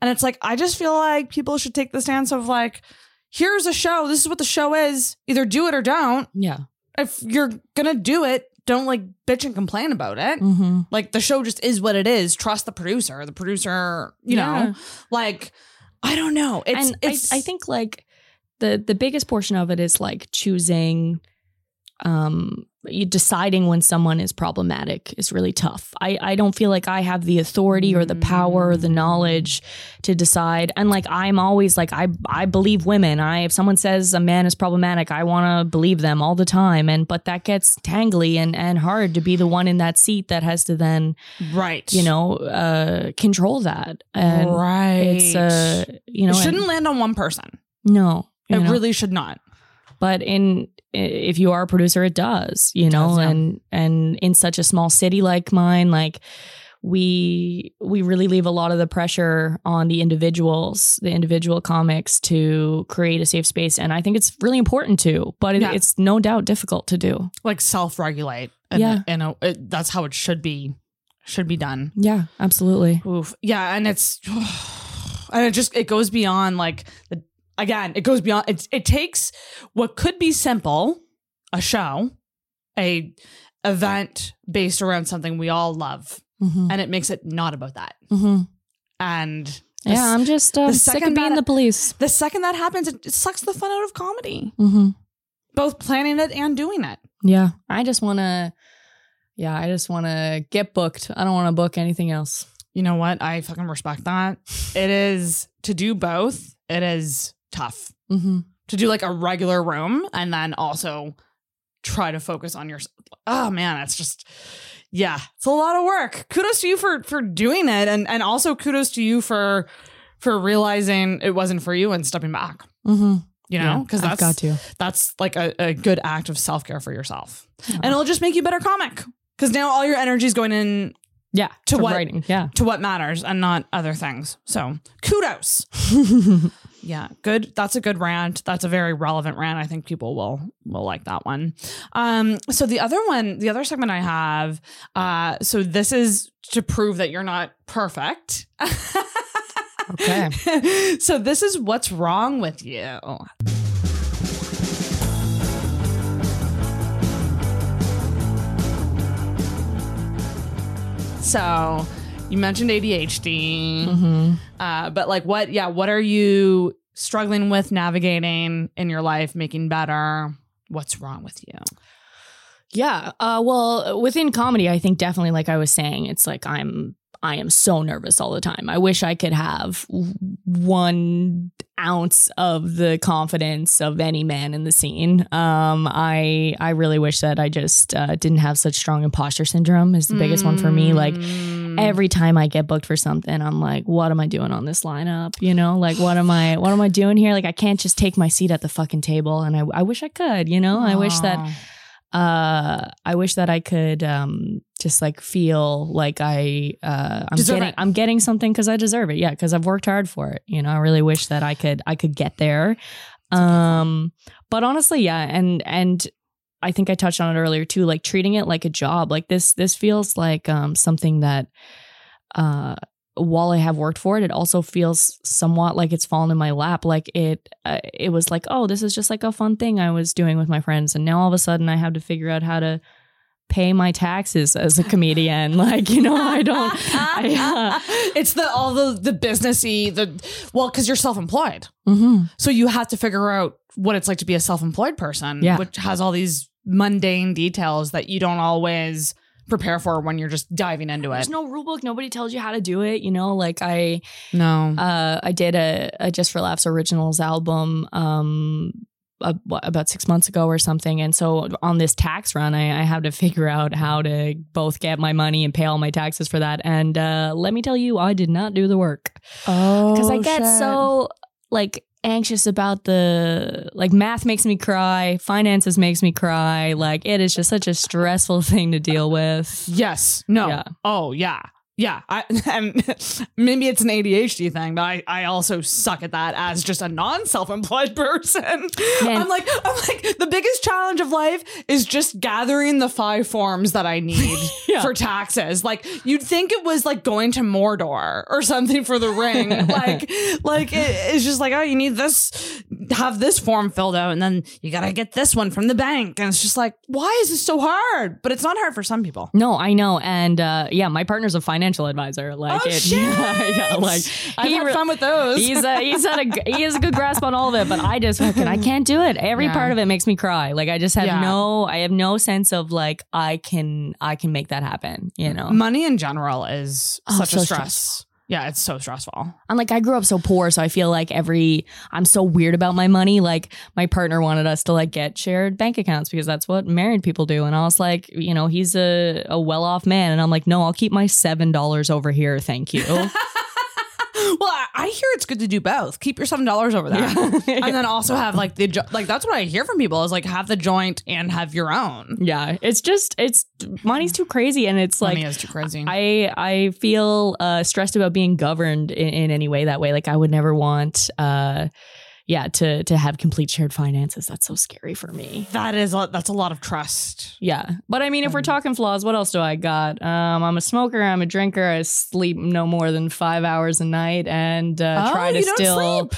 And it's like, I just feel like people should take the stance of like, here's a show. This is what the show is. Either do it or don't. yeah If you're going to do it, don't like bitch and complain about it. mm-hmm. Like the show just is what it is. Trust the producer. The producer, you Yeah. know, like, I don't know. It's, and it's, I, I think like the the biggest portion of it is like choosing um deciding when someone is problematic is really tough. I, I don't feel like I have the authority or the power or the knowledge to decide. And like I'm always like I I believe women. I if someone says a man is problematic, I want to believe them all the time. And but that gets tangly and and hard to be the one in that seat that has to then right. you know uh control that. And right. it's uh you know it shouldn't land on one person. no, It know? really should not. but in if you are a producer it does you know does, yeah. and and in such a small city like mine like we we really leave a lot of the pressure on the individuals the individual comics to create a safe space and i think it's really important to but it, Yeah. it's no doubt difficult to do like self-regulate and Yeah. and uh, it, that's how it should be should be done yeah absolutely Oof. yeah and it's and it just it goes beyond like the again it goes beyond it, it takes what could be simple a show a event based around something we all love mm-hmm. and it makes it not about that Mm-hmm. and yeah i'm just uh, the sick second of being that- the police the second that happens it, it sucks the fun out of comedy mm-hmm. both planning it and doing it yeah i just want to yeah i just want to get booked i don't want to book anything else you know what? I fucking respect that. It is to do both, it is tough. mm-hmm. To do like a regular room and then also try to focus on your Oh man, it's just yeah, it's a lot of work. Kudos to you for for doing it and and also kudos to you for for realizing it wasn't for you and stepping back. Mm-hmm. You know, because I've that's got to. that's like a, a good act of self care for yourself, and it'll just make you a better comic. Because now all your energy is going in Yeah, To for what- writing. Yeah. to what matters and not other things. So kudos. Yeah, good. That's a good rant. That's a very relevant rant. I think people will will like that one. Um, so the other one, the other segment I have, uh, so this is to prove that you're not perfect. Okay. so this is what's wrong with you. So you mentioned ADHD. hmm Uh, but like what, yeah, what are you struggling with navigating in your life, making better? What's wrong with you? Yeah. Uh, well, within comedy, I think definitely, like I was saying, it's like I'm I am so nervous all the time. I wish I could have one ounce of the confidence of any man in the scene. Um, I I really wish that I just uh, didn't have such strong imposter syndrome. Is the biggest one for me. Like Mm. every time I get booked for something, I'm like, what am I doing on this lineup? You know, like what am I what am I doing here? Like I can't just take my seat at the fucking table, and I I wish I could. You know, I wish that uh i wish that i could um just like feel like i uh i'm Deserve getting it. i'm getting something because i deserve it yeah because i've worked hard for it you know i really wish that i could i could get there um but honestly yeah and and i think i touched on it earlier too like treating it like a job like this this feels like um something that uh while I have worked for it, it also feels somewhat like it's fallen in my lap. Like it, uh, it was like, oh, this is just like a fun thing I was doing with my friends, and now all of a sudden I have to figure out how to pay my taxes as a comedian. like you know, I don't. I, it's the all the the businessy the well because you're self-employed uh, mhm. so you have to figure out what it's like to be a self-employed person Yeah. which has all these mundane details that you don't always prepare for when you're just diving into it There's no rule book. Nobody tells you how to do it. You know, like I, no uh, I did a, a Just for Laughs originals album um, uh, what, about six months ago or something. And so on this tax run, I, I have to figure out how to both get my money and pay all my taxes for that. And uh, let me tell you, I did not do the work Oh, because I get so like anxious about the like math makes me cry, finances makes me cry. Like it is just such a stressful thing to deal with. Yes. No. Yeah. Oh, yeah. Yeah. I, and maybe it's an ADHD thing, but I, I also suck at that as just a non self employed person. Man. I'm like, I'm like, the biggest challenge of life is just gathering the five forms that I need Yeah. for taxes. Like, you'd think it was like going to Mordor or something for the ring. like, like it, it's just like, oh, you need this, have this form filled out, and then you got to get this one from the bank. And it's just like, why is this so hard? But it's not hard for some people. No, I know, and uh, yeah, my partner's a financial advisor. Like, Oh, it, shit! yeah, yeah, like I've had re- fun with those. he's a, he's had a he has a good grasp on all of it, but I just fucking I can't do it. Every Yeah. part of it makes me cry. Like I just have Yeah. no I have no sense of like I can I can make that happen. You know, Money in general is Oh, such so a stress. Yeah, it's so stressful. I'm like I grew up so poor, so I feel like every I'm so weird about my money. Like my partner wanted us to like get shared bank accounts because that's what married people do, and I was like, you know, he's a a well off man, and I'm like, no, I'll keep my seven dollars over here, thank you. Well, I, hear it's good to do both. Keep your seven dollars over there, and then also have like the jo- like that's what I hear from people is like have the joint and have your own. yeah, it's just it's money's too crazy, and it's like Money is too crazy. I I feel uh, stressed about being governed in, in any way that way. Like I would never want, uh, yeah, to to have complete shared finances. That's so scary for me. that is a, that's a lot of trust. Yeah, but I mean, if we're talking flaws, what else do I got? Um, I'm a smoker. I'm a drinker. I sleep no more than five hours a night, and uh, Oh, try to you don't still.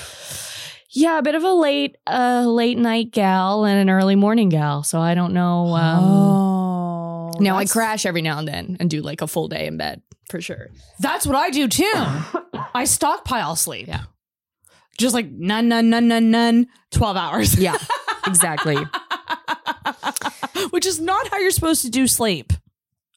Yeah, a bit of a late, uh, late night gal and an early morning gal. So I don't know. Um, oh, now I crash every now and then and do like a full day in bed for sure. That's what I do too. I stockpile sleep. Yeah. Just like none, none, none, none, none. Twelve hours. Yeah, exactly. which is not how you're supposed to do sleep.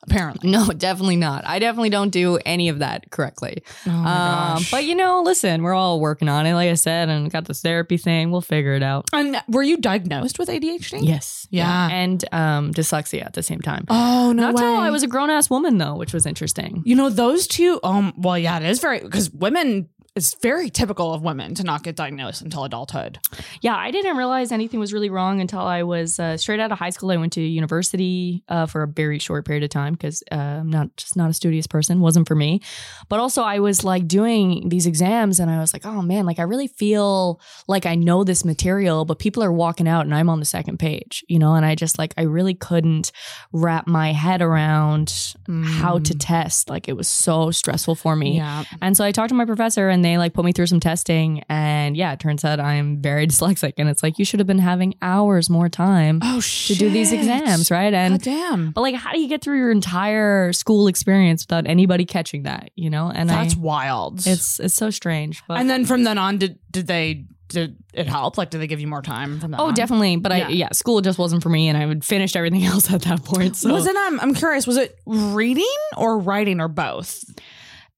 Apparently. No, definitely not. I definitely don't do any of that correctly. Oh my um, gosh. but you know, listen, we're all working on it. Like I said, and got this therapy thing. We'll figure it out. and were you diagnosed with ADHD? Yes. Yeah. And um, dyslexia at the same time. Oh no Not way. till I was a grown ass woman though, which was interesting. You know those two. Um. Well, yeah, it is very because women. It's very typical of women to not get diagnosed until adulthood. Yeah, I didn't realize anything was really wrong until I was uh, straight out of high school. I went to university uh, for a very short period of time because uh, I'm not just not a studious person. wasn't for me. But also, I was like doing these exams, and I was like, oh man, like I really feel like I know this material, but people are walking out, and I'm on the second page, you know. And I just like I really couldn't wrap my head around how to test. Like it was so stressful for me. Yeah. And so I talked to my professor and they like put me through some testing. And yeah, it turns out I'm very dyslexic. And it's like, you should have been having hours more time Oh to do these exams, right? God And damn. but like, how do you get through your entire school experience without anybody catching that? You know? And That's I, wild. it's it's so strange. But and then from then on, did did they did it help? Like, did they give you more time from that? oh, on? definitely. But Yeah. I yeah, school just wasn't for me, and I would finished everything else at that point. So Was it? I'm curious. Was it reading or writing or both?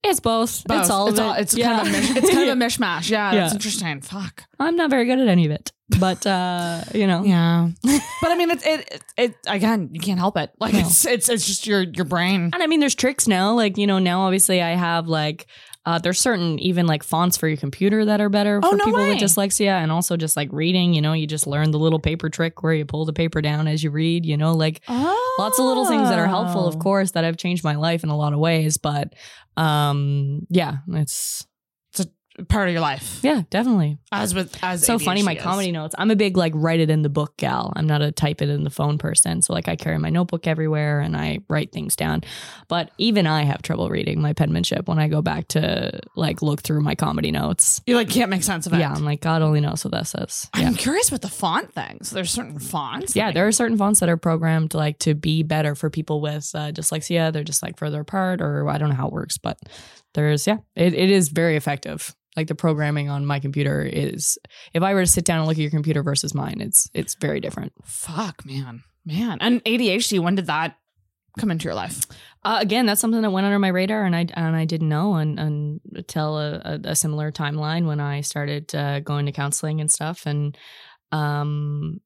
It's both. Both. It's all It's, of it. it's Yeah. kind of a mish- it's kind of a mishmash. Yeah, that's interesting. Fuck. I'm not very good at any of it, but uh, you know. Yeah, but I mean, it's it, it it again. You can't help it. Like No. it's it's it's just your your brain. And I mean, there's tricks now. Like, you know, now obviously I have like, uh, there's certain even like fonts for your computer that are better Oh, for no people way. with dyslexia and also just like reading, you know, you just learn the little paper trick where you pull the paper down as you read, you know, like Oh, lots of little things that are helpful, of course, that have changed my life in a lot of ways. But um, yeah, it's, part of your life. yeah, definitely. As with as so funny my is. comedy notes i'm a big like write it in the book gal i'm not a type it in the phone person so like i carry my notebook everywhere and i write things down but even i have trouble reading my penmanship when i go back to like look through my comedy notes You like can't make sense of it. yeah i'm like god only knows what that says yeah I'm curious with the font things. There's certain fonts. yeah there are certain fonts that are programmed like to be better for people with uh, dyslexia they're just like further apart or i don't know how it works but there's yeah it, it is very effective like the programming on my computer is if i were to sit down and look at your computer versus mine it's it's very different Fuck, man, man. And ADHD. When did that come into your life? Uh, again, that's something that went under my radar, and I and I didn't know and, and until a, a, a similar timeline when I started uh, going to counseling and stuff. And um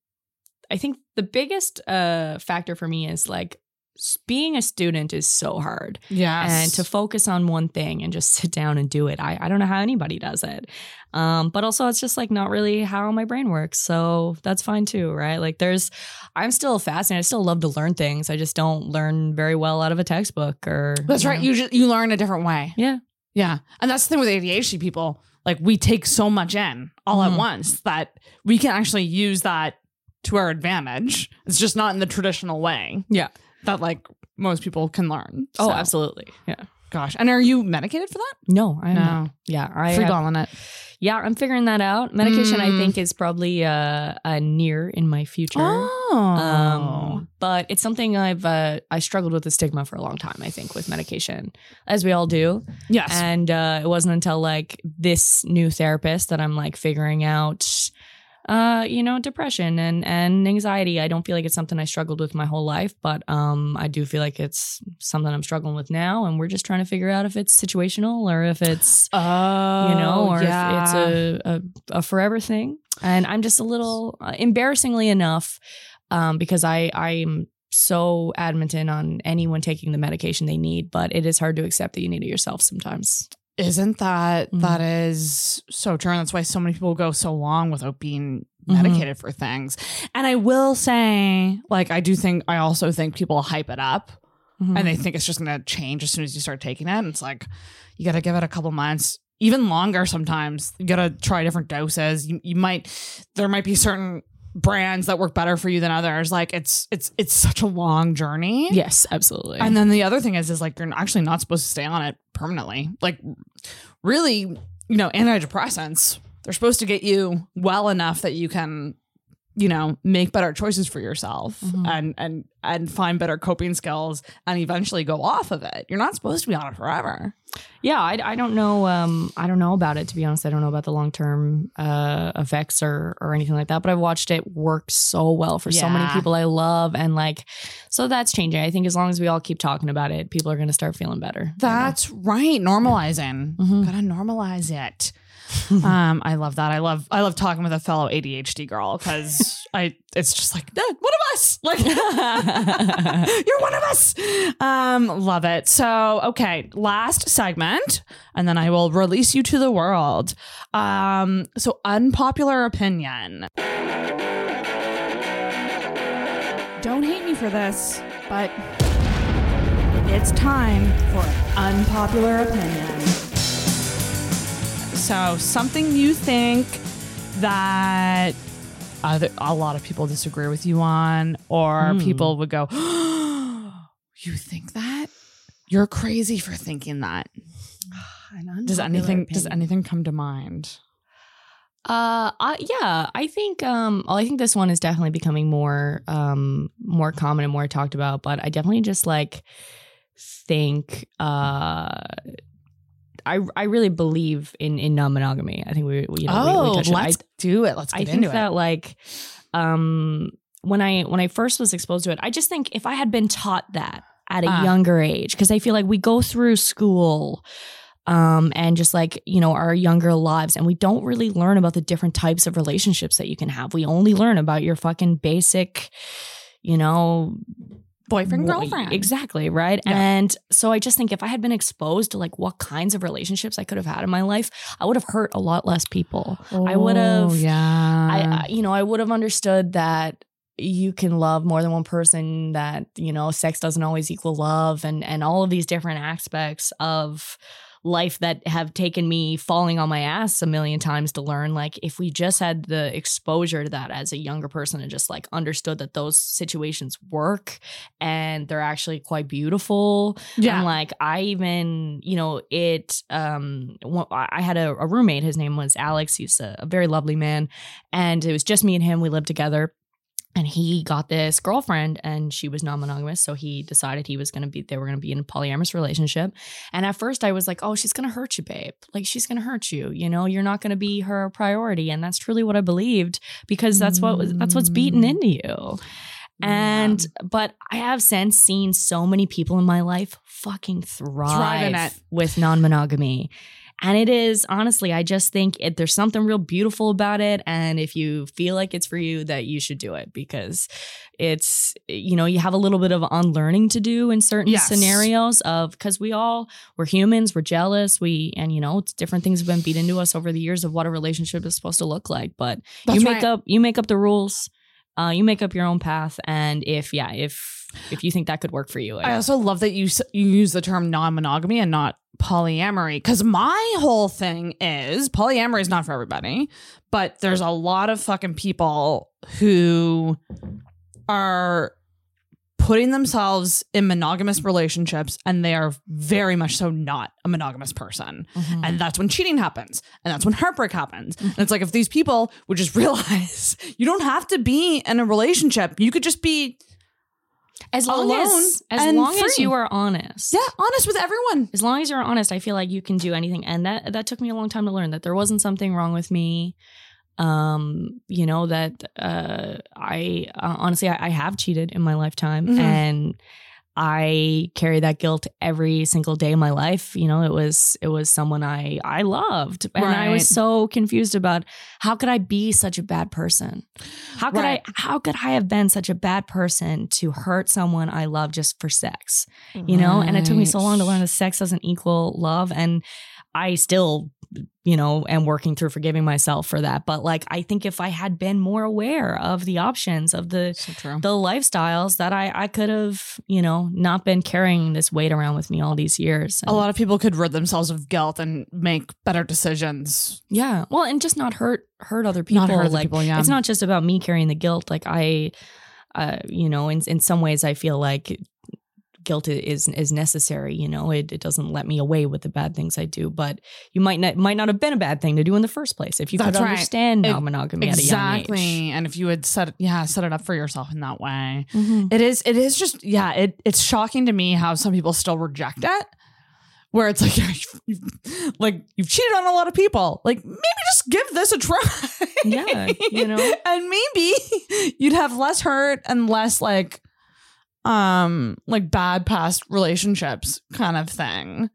I think the biggest uh factor for me is like being a student is so hard Yes. and to focus on one thing and just sit down and do it. I, I don't know how anybody does it. Um, but also it's just like not really how my brain works. So that's fine too, right? Like there's I'm still fascinated. I still love to learn things. I just don't learn very well out of a textbook or That's you right. know. You just, you learn a different way. Yeah. Yeah. And that's the thing with ADHD people. Like we take so much in all at Mhm. once that we can actually use that to our advantage. It's just not in the traditional way. Yeah. That like most people can learn. Oh, absolutely. Yeah. Gosh. And are you medicated for that? No, I am not. Yeah, I Free balling it. yeah, I'm figuring that out. Medication, I Mm. think, is probably uh, uh near in my future. Oh. Um, but it's something I've uh, I struggled with the stigma for a long time. I think with medication, as we all do. yes. And uh, it wasn't until like this new therapist that I'm like figuring out, uh, you know, depression and and anxiety. I don't feel like it's something I struggled with my whole life, but um, I do feel like it's something I'm struggling with now, and we're just trying to figure out if it's situational or if it's oh, you know, or yeah. if it's a, a a forever thing. And I'm just a little uh, embarrassingly enough, um, because I I'm so adamant on anyone taking the medication they need, but it is hard to accept that you need it yourself sometimes. Isn't that Mhm. that is so true? And that's why so many people go so long without being Mhm. medicated for things. And I will say, like, I do think I also think people hype it up Mm-hmm. and they think it's just gonna change as soon as you start taking it. And it's like you gotta give it a couple months, even longer sometimes. You gotta try different doses. You you might there might be certain brands that work better for you than others. Like it's it's it's such a long journey. yes, absolutely. And then the other thing is, is like you're actually not supposed to stay on it permanently. Like, really, you know, antidepressants, they're supposed to get you well enough that you can, you know, make better choices for yourself Mhm. and and and find better coping skills and eventually go off of it. You're not supposed to be on it forever. Yeah, I, I don't know. Um, I don't know about it to be honest. I don't know about the long term uh, effects or or anything like that. But I've watched it work so well for so many people I love, and like, so that's changing. I think as long as we all keep talking about it, people are going to start feeling better. you know? That's right. Normalizing. Mhm. Gotta normalize it. Um, I love that. I love I love talking with a fellow ADHD girl because I it's just like "Eh, one of us. Like you're one of us. Um, love it. So okay, last segment, and then I will release you to the world. Um, so unpopular opinion. Don't hate me for this, but it's time for unpopular opinion. So, something you think that other, a lot of people disagree with you on, or Hmm. people would go, You think that? You're crazy for thinking that. Does anything does anything come to mind? Uh, I, yeah, I think um, well, I think this one is definitely becoming more um more common and more talked about. But I definitely just like think uh. I, I really believe in, in non monogamy. I think we, we you know we, we touched on it. I- Oh, let's do it. Let's get I think into that it. like um when I when I first was exposed to it, I just think if I had been taught that at a Ah. younger age, because I feel like we go through school um and just like you know our younger lives and we don't really learn about the different types of relationships that you can have we only learn about your fucking basic you know Boyfriend, girlfriend. Exactly, right? Yeah. And so I just think if I had been exposed to like what kinds of relationships I could have had in my life, I would have hurt a lot less people. I would oh, have- Oh, Yeah. I, I you know, I would have understood that you can love more than one person that, you know, sex doesn't always equal love and and all of these different aspects of life that have taken me falling on my ass a million times to learn like if we just had the exposure to that as a younger person and just like understood that those situations work and they're actually quite beautiful yeah. and like I even, you know, it um I had a, a roommate, his name was Alex. He's a, a very lovely man. And it was just me and him. We lived together. And he got this girlfriend and she was non-monogamous. So he decided he was gonna be they were gonna be in a polyamorous relationship. And at first I was like, oh, she's gonna hurt you, babe. Like she's gonna hurt you. You know, you're not gonna be her priority. And that's truly what I believed because that's what was that's what's beaten Mm. into you. And but I have since seen so many people in my life fucking thrive Thrive with non-monogamy. And it is honestly, I just think it, there's something real beautiful about it. And if you feel like it's for you, that you should do it because it's, you know, you have a little bit of unlearning to do in certain Yes. scenarios of because we all, we're humans, we're jealous, we, and, you know, it's different things have been beat into us over the years of what a relationship is supposed to look like. But That's you make right. up, you make up the rules. Uh, you make up your own path. And if, yeah, if, if you think that could work for you, I also love that you you use the term non-monogamy and not polyamory because my whole thing is polyamory is not for everybody, but there's a lot of fucking people who are putting themselves in monogamous relationships and they are very much so not a monogamous person. Mhm. And that's when cheating happens. And that's when heartbreak happens. And it's like if these people would just realize you don't have to be in a relationship. You could just be as long alone as as long as you are honest. Yeah, honest with everyone. as long as you're honest i feel like you can do anything. And that that took me a long time to learn that there wasn't something wrong with me. Um you know that uh i uh, honestly I, I have cheated in my lifetime Mhm. and i carry that guilt every single day of my life. You know it was it was someone i i loved. And i was so confused about how could i be such a bad person? How could Right. i how could i have been such a bad person to hurt someone i love just for sex? You know? And it took me so long to learn that sex doesn't equal love. And i still you know am working through forgiving myself for that but like i think if i had been more aware of the options of the So the lifestyles that i i could have you know not been carrying this weight around with me all these years A lot of people could rid themselves of guilt and make better decisions. yeah well and just not hurt hurt other people Not hurt other like people, yeah. it's not just about me carrying the guilt like i uh you know in in some ways i feel like guilt is is necessary you know it, it doesn't let me away with the bad things i do but you might not might not have been a bad thing to do in the first place if you That's could right. understand It- non-monogamy at a young age Exactly. And if you had set it, yeah, set it up for yourself in that way. Mhm. It is it is just yeah, it it's shocking to me how some people still reject it. Where it's like you've, like you've cheated on a lot of people. Like maybe just give this a try. Yeah, you know? and maybe you'd have less hurt and less like um like bad past relationships kind of thing.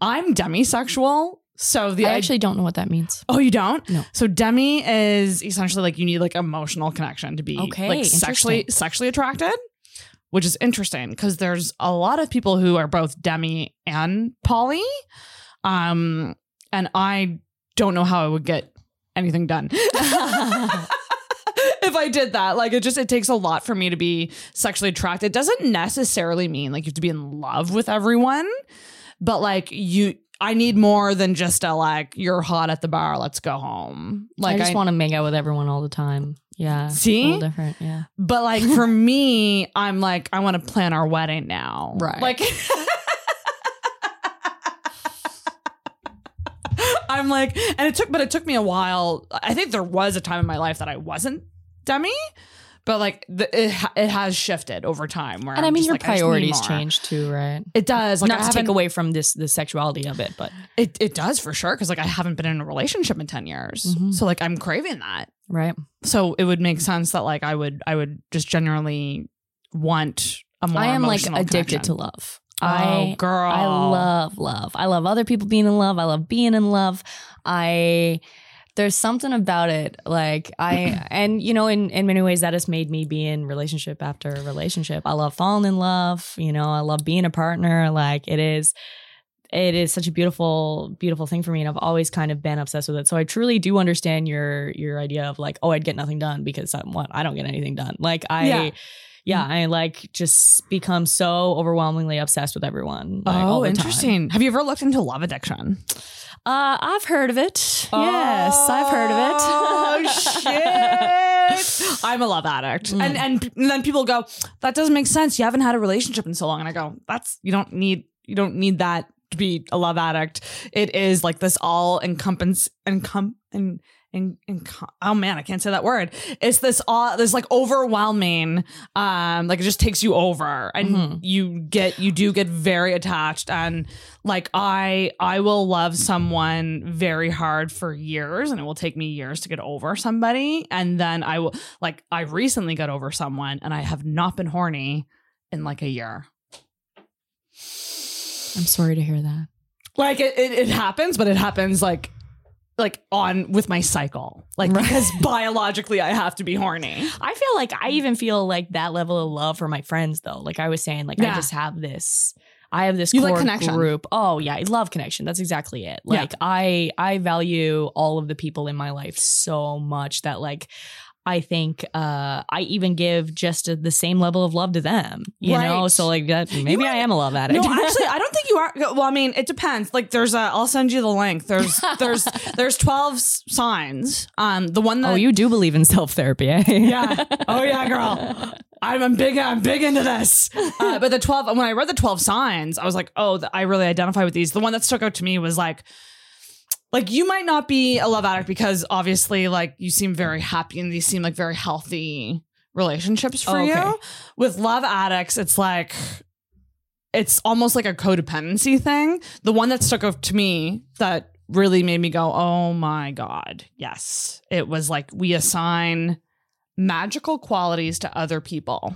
I'm demisexual, so the i actually don't know what that means Oh, you don't? No. So demi is essentially like you need like emotional connection to be Okay, like sexually sexually attracted, which is interesting because there's a lot of people who are both demi and poly. Um, and I don't know how I would get anything done. if I did that, like it just it takes a lot for me to be sexually attracted. It doesn't necessarily mean like you have to be in love with everyone, but like you I need more than just a like you're hot at the bar, let's go home. Like i just want to make out with everyone all the time yeah See? little different yeah but like for me, I'm like I want to plan our wedding now. Right. Like I'm like and it took but it took me a while. I think there was a time in my life that I wasn't demi, but like the, it, it has shifted over time where and I'm i mean your like, I just need priorities change too right It does. Like not I to take away from this the sexuality of it but It it does for sure because like I haven't been in a relationship in ten years, Mhm. so like I'm craving that. right So it would make sense that like I would I would just generally want a more. I am like addicted to love. Oh, I girl, I love love. I love other people being in love. I love being in love. I there's something about it like I and you know in in many ways that has made me be in relationship after relationship. I love falling in love, you know, I love being a partner like it is it is such a beautiful beautiful thing for me and I've always kind of been obsessed with it. So I truly do understand your your idea of like oh I'd get nothing done because I'm what I don't get anything done. Like I Yeah. yeah, mm-hmm. I like just become so overwhelmingly obsessed with everyone. Like, all oh, interesting. Have you ever looked into love addiction? Uh, I've heard of it. yes, I've heard of it. Oh shit! I'm a love addict, Mm. and and then people go, "That doesn't make sense. You haven't had a relationship in so long." And I go, "That's you don't need you don't need that to be a love addict. It is like this all encompass encom and." In, in, oh man, I can't say that word. It's this all this like overwhelming, um, like it just takes you over, and Mhm. you get you do get very attached, and like I I will love someone very hard for years, and it will take me years to get over somebody, and then I will like I recently got over someone, and I have not been horny in like a year. I'm sorry to hear that. Like it, it, it happens, but it happens like like on with my cycle. Like because biologically I have to be horny. I feel like I even feel like that level of love for my friends though. Like I was saying, like Yeah. I just have this. I have this You like core connection. group. Oh yeah, I love connection. That's exactly it. Yeah. Like I I value all of the people in my life so much that like I think uh I even give just the same level of love to them. You know, so like that maybe I am a love addict. No, actually, I don't think you are. Well, I mean, it depends. Like, there's a. I'll send you the link. There's there's there's twelve signs. Um, the one that. oh, you do believe in self therapy, eh? Yeah. Oh yeah, girl. I'm, I'm big. I'm big into this. Uh, but the twelve. When I read the twelve signs, I was like, oh, I really identify with these. The one that stuck out to me was like. Like you might not be a love addict because obviously like you seem very happy and these seem like very healthy relationships for Oh, okay. you. With love addicts, it's like it's almost like a codependency thing. The one that stuck out to me that really made me go, "Oh my god, yes!" It was like we assign magical qualities to other people,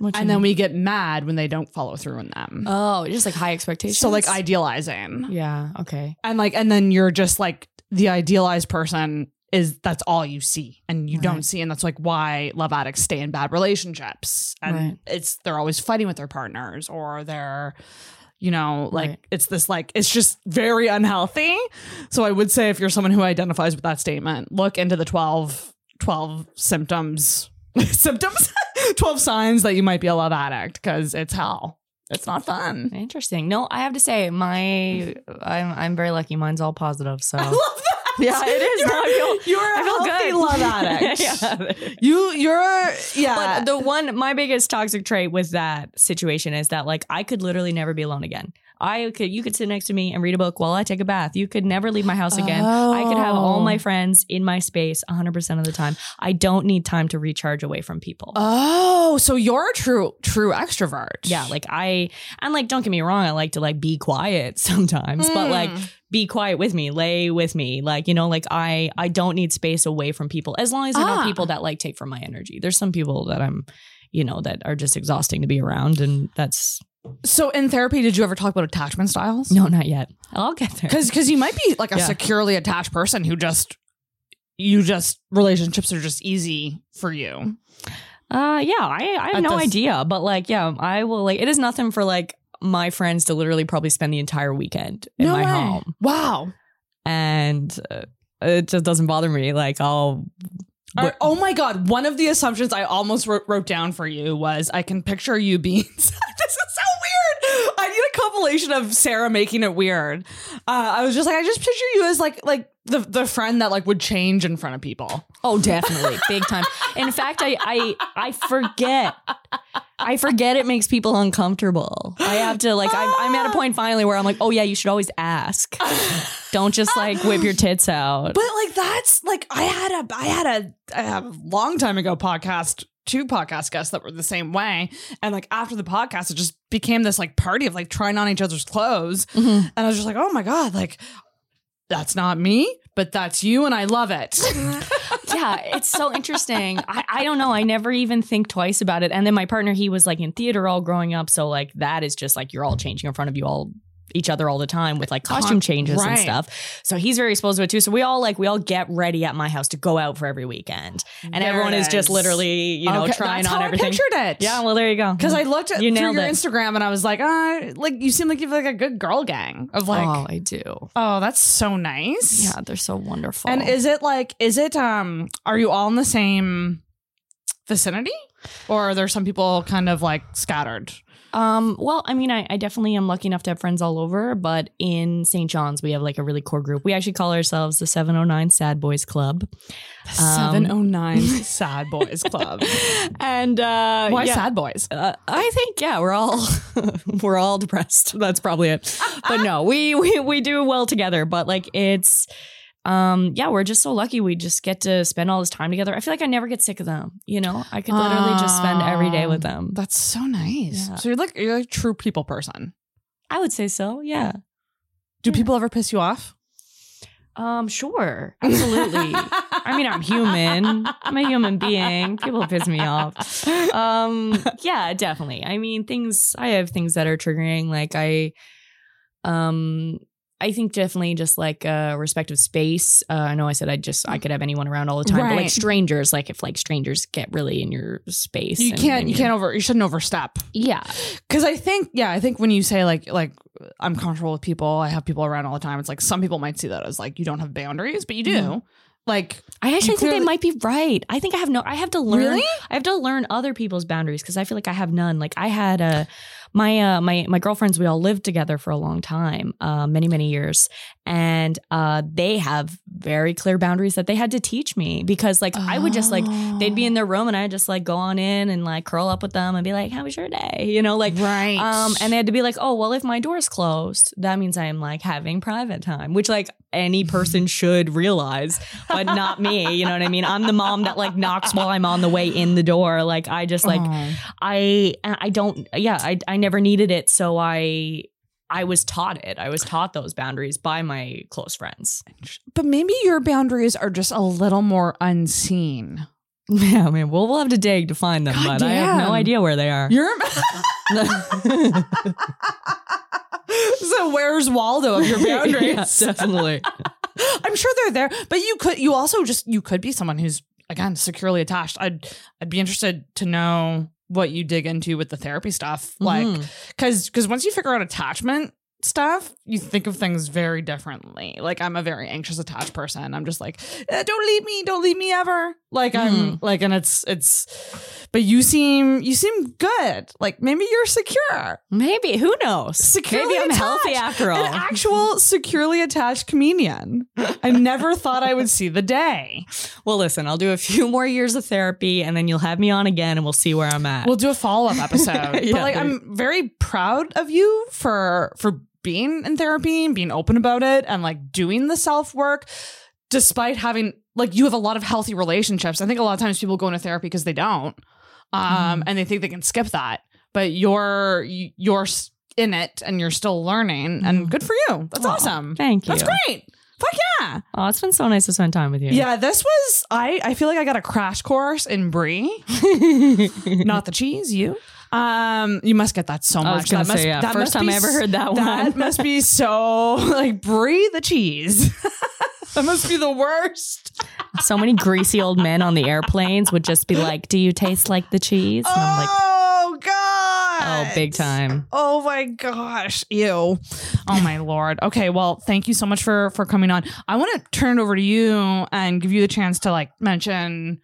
And then mean? we get mad when they don't follow through in them. oh, just like high expectations. so like idealizing, yeah, okay. and like, and then you're just like the idealized person is that's all you see and you don't see and that's like why love addicts stay in bad relationships and Right. it's they're always fighting with their partners or they're you know like Right. it's this like it's just very unhealthy so i would say if you're someone who identifies with that statement look into the 12 12 symptoms symptoms 12 signs that you might be a love addict because it's hell it's not fun Interesting. No, I have to say, my I'm I'm very lucky. Mine's all positive. So i love that Yeah, it is. you're, No, I feel- you're a I feel healthy good. love addict yeah. You, you're, yeah. But the one, my biggest toxic trait with that situation is that like I could literally never be alone again. I could, you could sit next to me and read a book while I take a bath. You could never leave my house again. I could have all my Oh. friends in my space 100% of the time. I don't need time to recharge away from people. oh, so you're a true, true extrovert. yeah, like I, and like, don't get me wrong, I like to like be quiet sometimes, but like Mm. be quiet with me, lay with me. Like, you know, like I I don't need space away from people as long as they're Ah. not people that like take from my energy. There's some people that I'm, you know, that are just exhausting to be around and that's So in therapy, did you ever talk about attachment styles? no, not yet. I'll get there. Because because you might be like a Yeah. securely attached person who just you just relationships are just easy for you. Uh yeah, I, I have At no this- idea. But like, yeah, I will like it is nothing for like my friends to literally probably spend the entire weekend in my home. Wow. And uh, it just doesn't bother me. Like I'll Or- oh my god! One of the assumptions I almost wrote, wrote down for you was I can picture you being. this is so weird. I need a compilation of Sarah making it weird. Uh, I was just like, I just picture you as like like the the friend that like would change in front of people. Oh, definitely, big time. In fact, I I I forget. I forget it makes people uncomfortable. I have to like. I'm, I'm at a point finally where I'm like, oh yeah, you should always ask. Don't just like whip your tits out. But like that's like I had a I had a, a long time ago podcast two podcast guests that were the same way and like after the podcast it just became this like party of like trying on each other's clothes Mhm. and I was just like oh my god like that's not me but that's you and I love it yeah, it's so interesting. I, I don't know. I never even think twice about it. And then my partner, he was like in theater all growing up. So like that is just like you're all changing in front of you all each other all the time with like costume changes and stuff. So he's very exposed to it too. So we all like we all get ready at my house to go out for every weekend. And There everyone is just literally, you know, Okay, trying that's on how everything. I pictured it Yeah, well there you go. because I looked at You through your it. Instagram and I was like uh like you seem like you have like a good girl gang of like oh, I do. Oh, that's so nice Yeah, they're so wonderful. And is it like, is it, um, are you all in the same vicinity? Or are there some people kind of like scattered? Um, well, I mean, I, I definitely am lucky enough to have friends all over, but in St. John's, we have like a really core group. We actually call ourselves the 709 Sad Boys Club. The 709 Sad Boys Club. And uh, Why yeah, Sad Boys? Uh, I think yeah, we're all we're all depressed. That's probably it. But no, we we we do well together. But like it's um yeah, we're just so lucky we just get to spend all this time together. I feel like I never get sick of them. You know, I could literally just spend every day with them. That's so nice. Yeah. So you're like, you're like a true people person. I would say so. Yeah. Do Yeah. people ever piss you off? Um, sure, absolutely. I mean, I'm human. I'm a human being. People piss me off. Um, yeah, definitely. I mean, things. I have things that are triggering. Like I, Um, I think definitely just like uh, respect of space. Uh, I know I said I just I could have anyone around all the time, but like strangers, like if like strangers get really in your space, You and- can't and you can't over you shouldn't overstep. Yeah, Cause I think, yeah, I think when you say like like I'm comfortable with people, I have people around all the time. It's like some people might see that as like you don't have boundaries, but you do. Mhm. Like I actually think they might be right. I think I have no. I have to learn. Really? I have to learn other people's boundaries because I feel like I have none. Like I had a my uh my my girlfriends. We all lived together for a long time, uh, many many years, and uh, they have very clear boundaries that they had to teach me because like I would just like they'd be in their room and I'd just like go on in and like curl up with them and be like, "How was your day?" You know, like right. um, and they had to be like, oh, well, if my door's closed, that means I am like having private time, which like any person should realize, but not me. You know what I mean? I'm the mom that like knocks while I'm on the way in the door. Like I just like Oh. I I don't yeah I I never needed it, so I I was taught it. I was taught those boundaries by my close friends. but maybe your boundaries are just a little more unseen. Yeah, I mean, we'll we'll have to dig to find them, God but I have no idea where they are. You're so where's Waldo of your boundaries? Yeah, definitely. I'm sure they're there, but you could you also just you could be someone who's again securely attached. I'd I'd be interested to know what you dig into with the therapy stuff, like mm-hmm. because because once you figure out attachment stuff, you think of things very differently. Like I'm a very anxious attached person. I'm just like, eh, don't leave me, don't leave me ever. Like I'm like, and it's it's, but you seem you seem good. Like maybe you're secure. Maybe who knows? Securely Maybe I'm attached. healthy after all. An actual securely attached comedian. I never thought I would see the day. Well, listen, I'll do a few more years of therapy and then you'll have me on again and we'll see where I'm at. We'll do a follow up episode. Yeah, but like, I'm very proud of you for for being in therapy and being open about it and like doing the self work, despite having like you have a lot of healthy relationships. I think a lot of times people go into therapy because they don't, um, Mhm. and they think they can skip that. But you're you're in it and you're still learning, and Mhm. good for you. That's Aw, awesome. Thank you. That's great. Fuck yeah. Oh, it's been so nice to spend time with you. Yeah, this was I I feel like I got a crash course in brie. Not the cheese, you. Um you must get that so much. I was gonna that must, say, yeah. that First must time be I ever heard that one. That one. must be so like brie the cheese. that must be the worst. so many greasy old men on the airplanes would just be like, Do you taste like the cheese? And I'm like, oh god. Oh, big time. Oh my gosh. Ew. Oh my lord. Okay, well, thank you so much for for coming on. I want to turn it over to you and give you the chance to like mention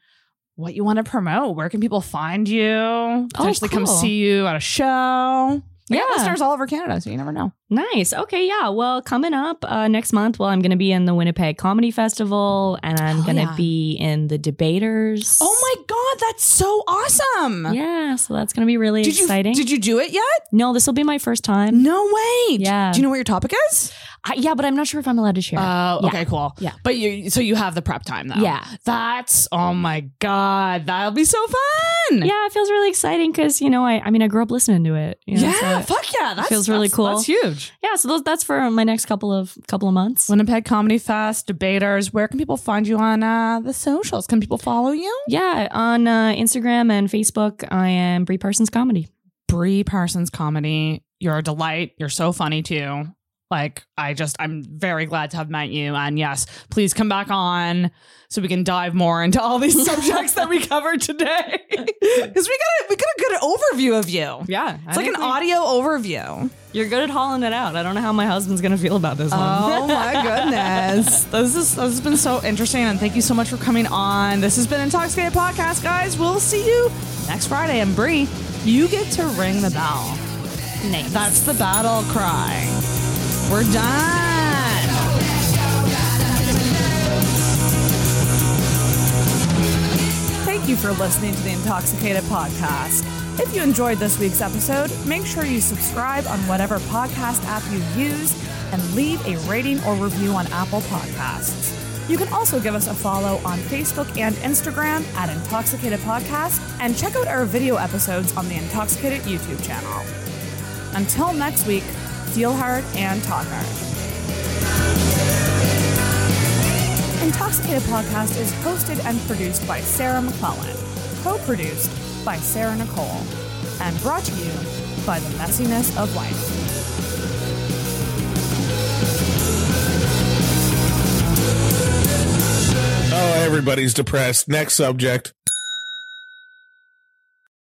what you want to promote. Where can people find you? Oh, Potentially come cool. see you at a show. Got Yeah. listeners all over Canada, so you never know. Nice. Okay. Yeah. Well, coming up uh, next month, well, I'm going to be in the Winnipeg Comedy Festival and I'm Oh, going to yeah. be in the Debaters. Oh my god, that's so awesome. Yeah. So that's going to be really Did exciting. you did you do it yet? no, this will be my first time. No way. Yeah. Do you know what your topic is? I, yeah, but I'm not sure if I'm allowed to share. Oh, Yeah. okay, cool. Yeah. But you so you have the prep time though. Yeah. That's oh my god, that'll be so fun. yeah, it feels really exciting because you know I I mean I grew up listening to it. you know, Yeah, so- fuck yeah. That feels really cool. That's huge. Yeah. So those, that's for my next couple of couple of months. Winnipeg Comedy Fest, debaters. Where can people find you on uh, the socials? Can people follow you? Yeah, on uh, Instagram and Facebook, I am Brie Parsons Comedy. Brie Parsons Comedy. You're a delight. You're so funny too. Like, I just, I'm very glad to have met you. And yes, please come back on so we can dive more into all these subjects that we covered today. Because we got a, we got a good overview of you. Yeah, It's like an audio overview. You're good at hauling it out. I don't know how my husband's gonna feel about this Oh one. my goodness. this is this has been so interesting and thank you so much for coming on. This has been Intoxicated Podcast, guys. We'll see you next Friday. And Brie, you get to ring the bell. nice. That's the battle cry. We're done. Thank you for listening to the Intoxicated Podcast. If you enjoyed this week's episode, make sure you subscribe on whatever podcast app you use and leave a rating or review on Apple Podcasts. You can also give us a follow on Facebook and Instagram at Intoxicated Podcast and check out our video episodes on the Intoxicated YouTube channel. Until next week, Steelheart and Talkheart. Intoxicated Podcast is hosted and produced by Sarah McClellan, co produced by Sarah Nicole, and brought to you by the messiness of life. Oh, everybody's depressed. Next subject.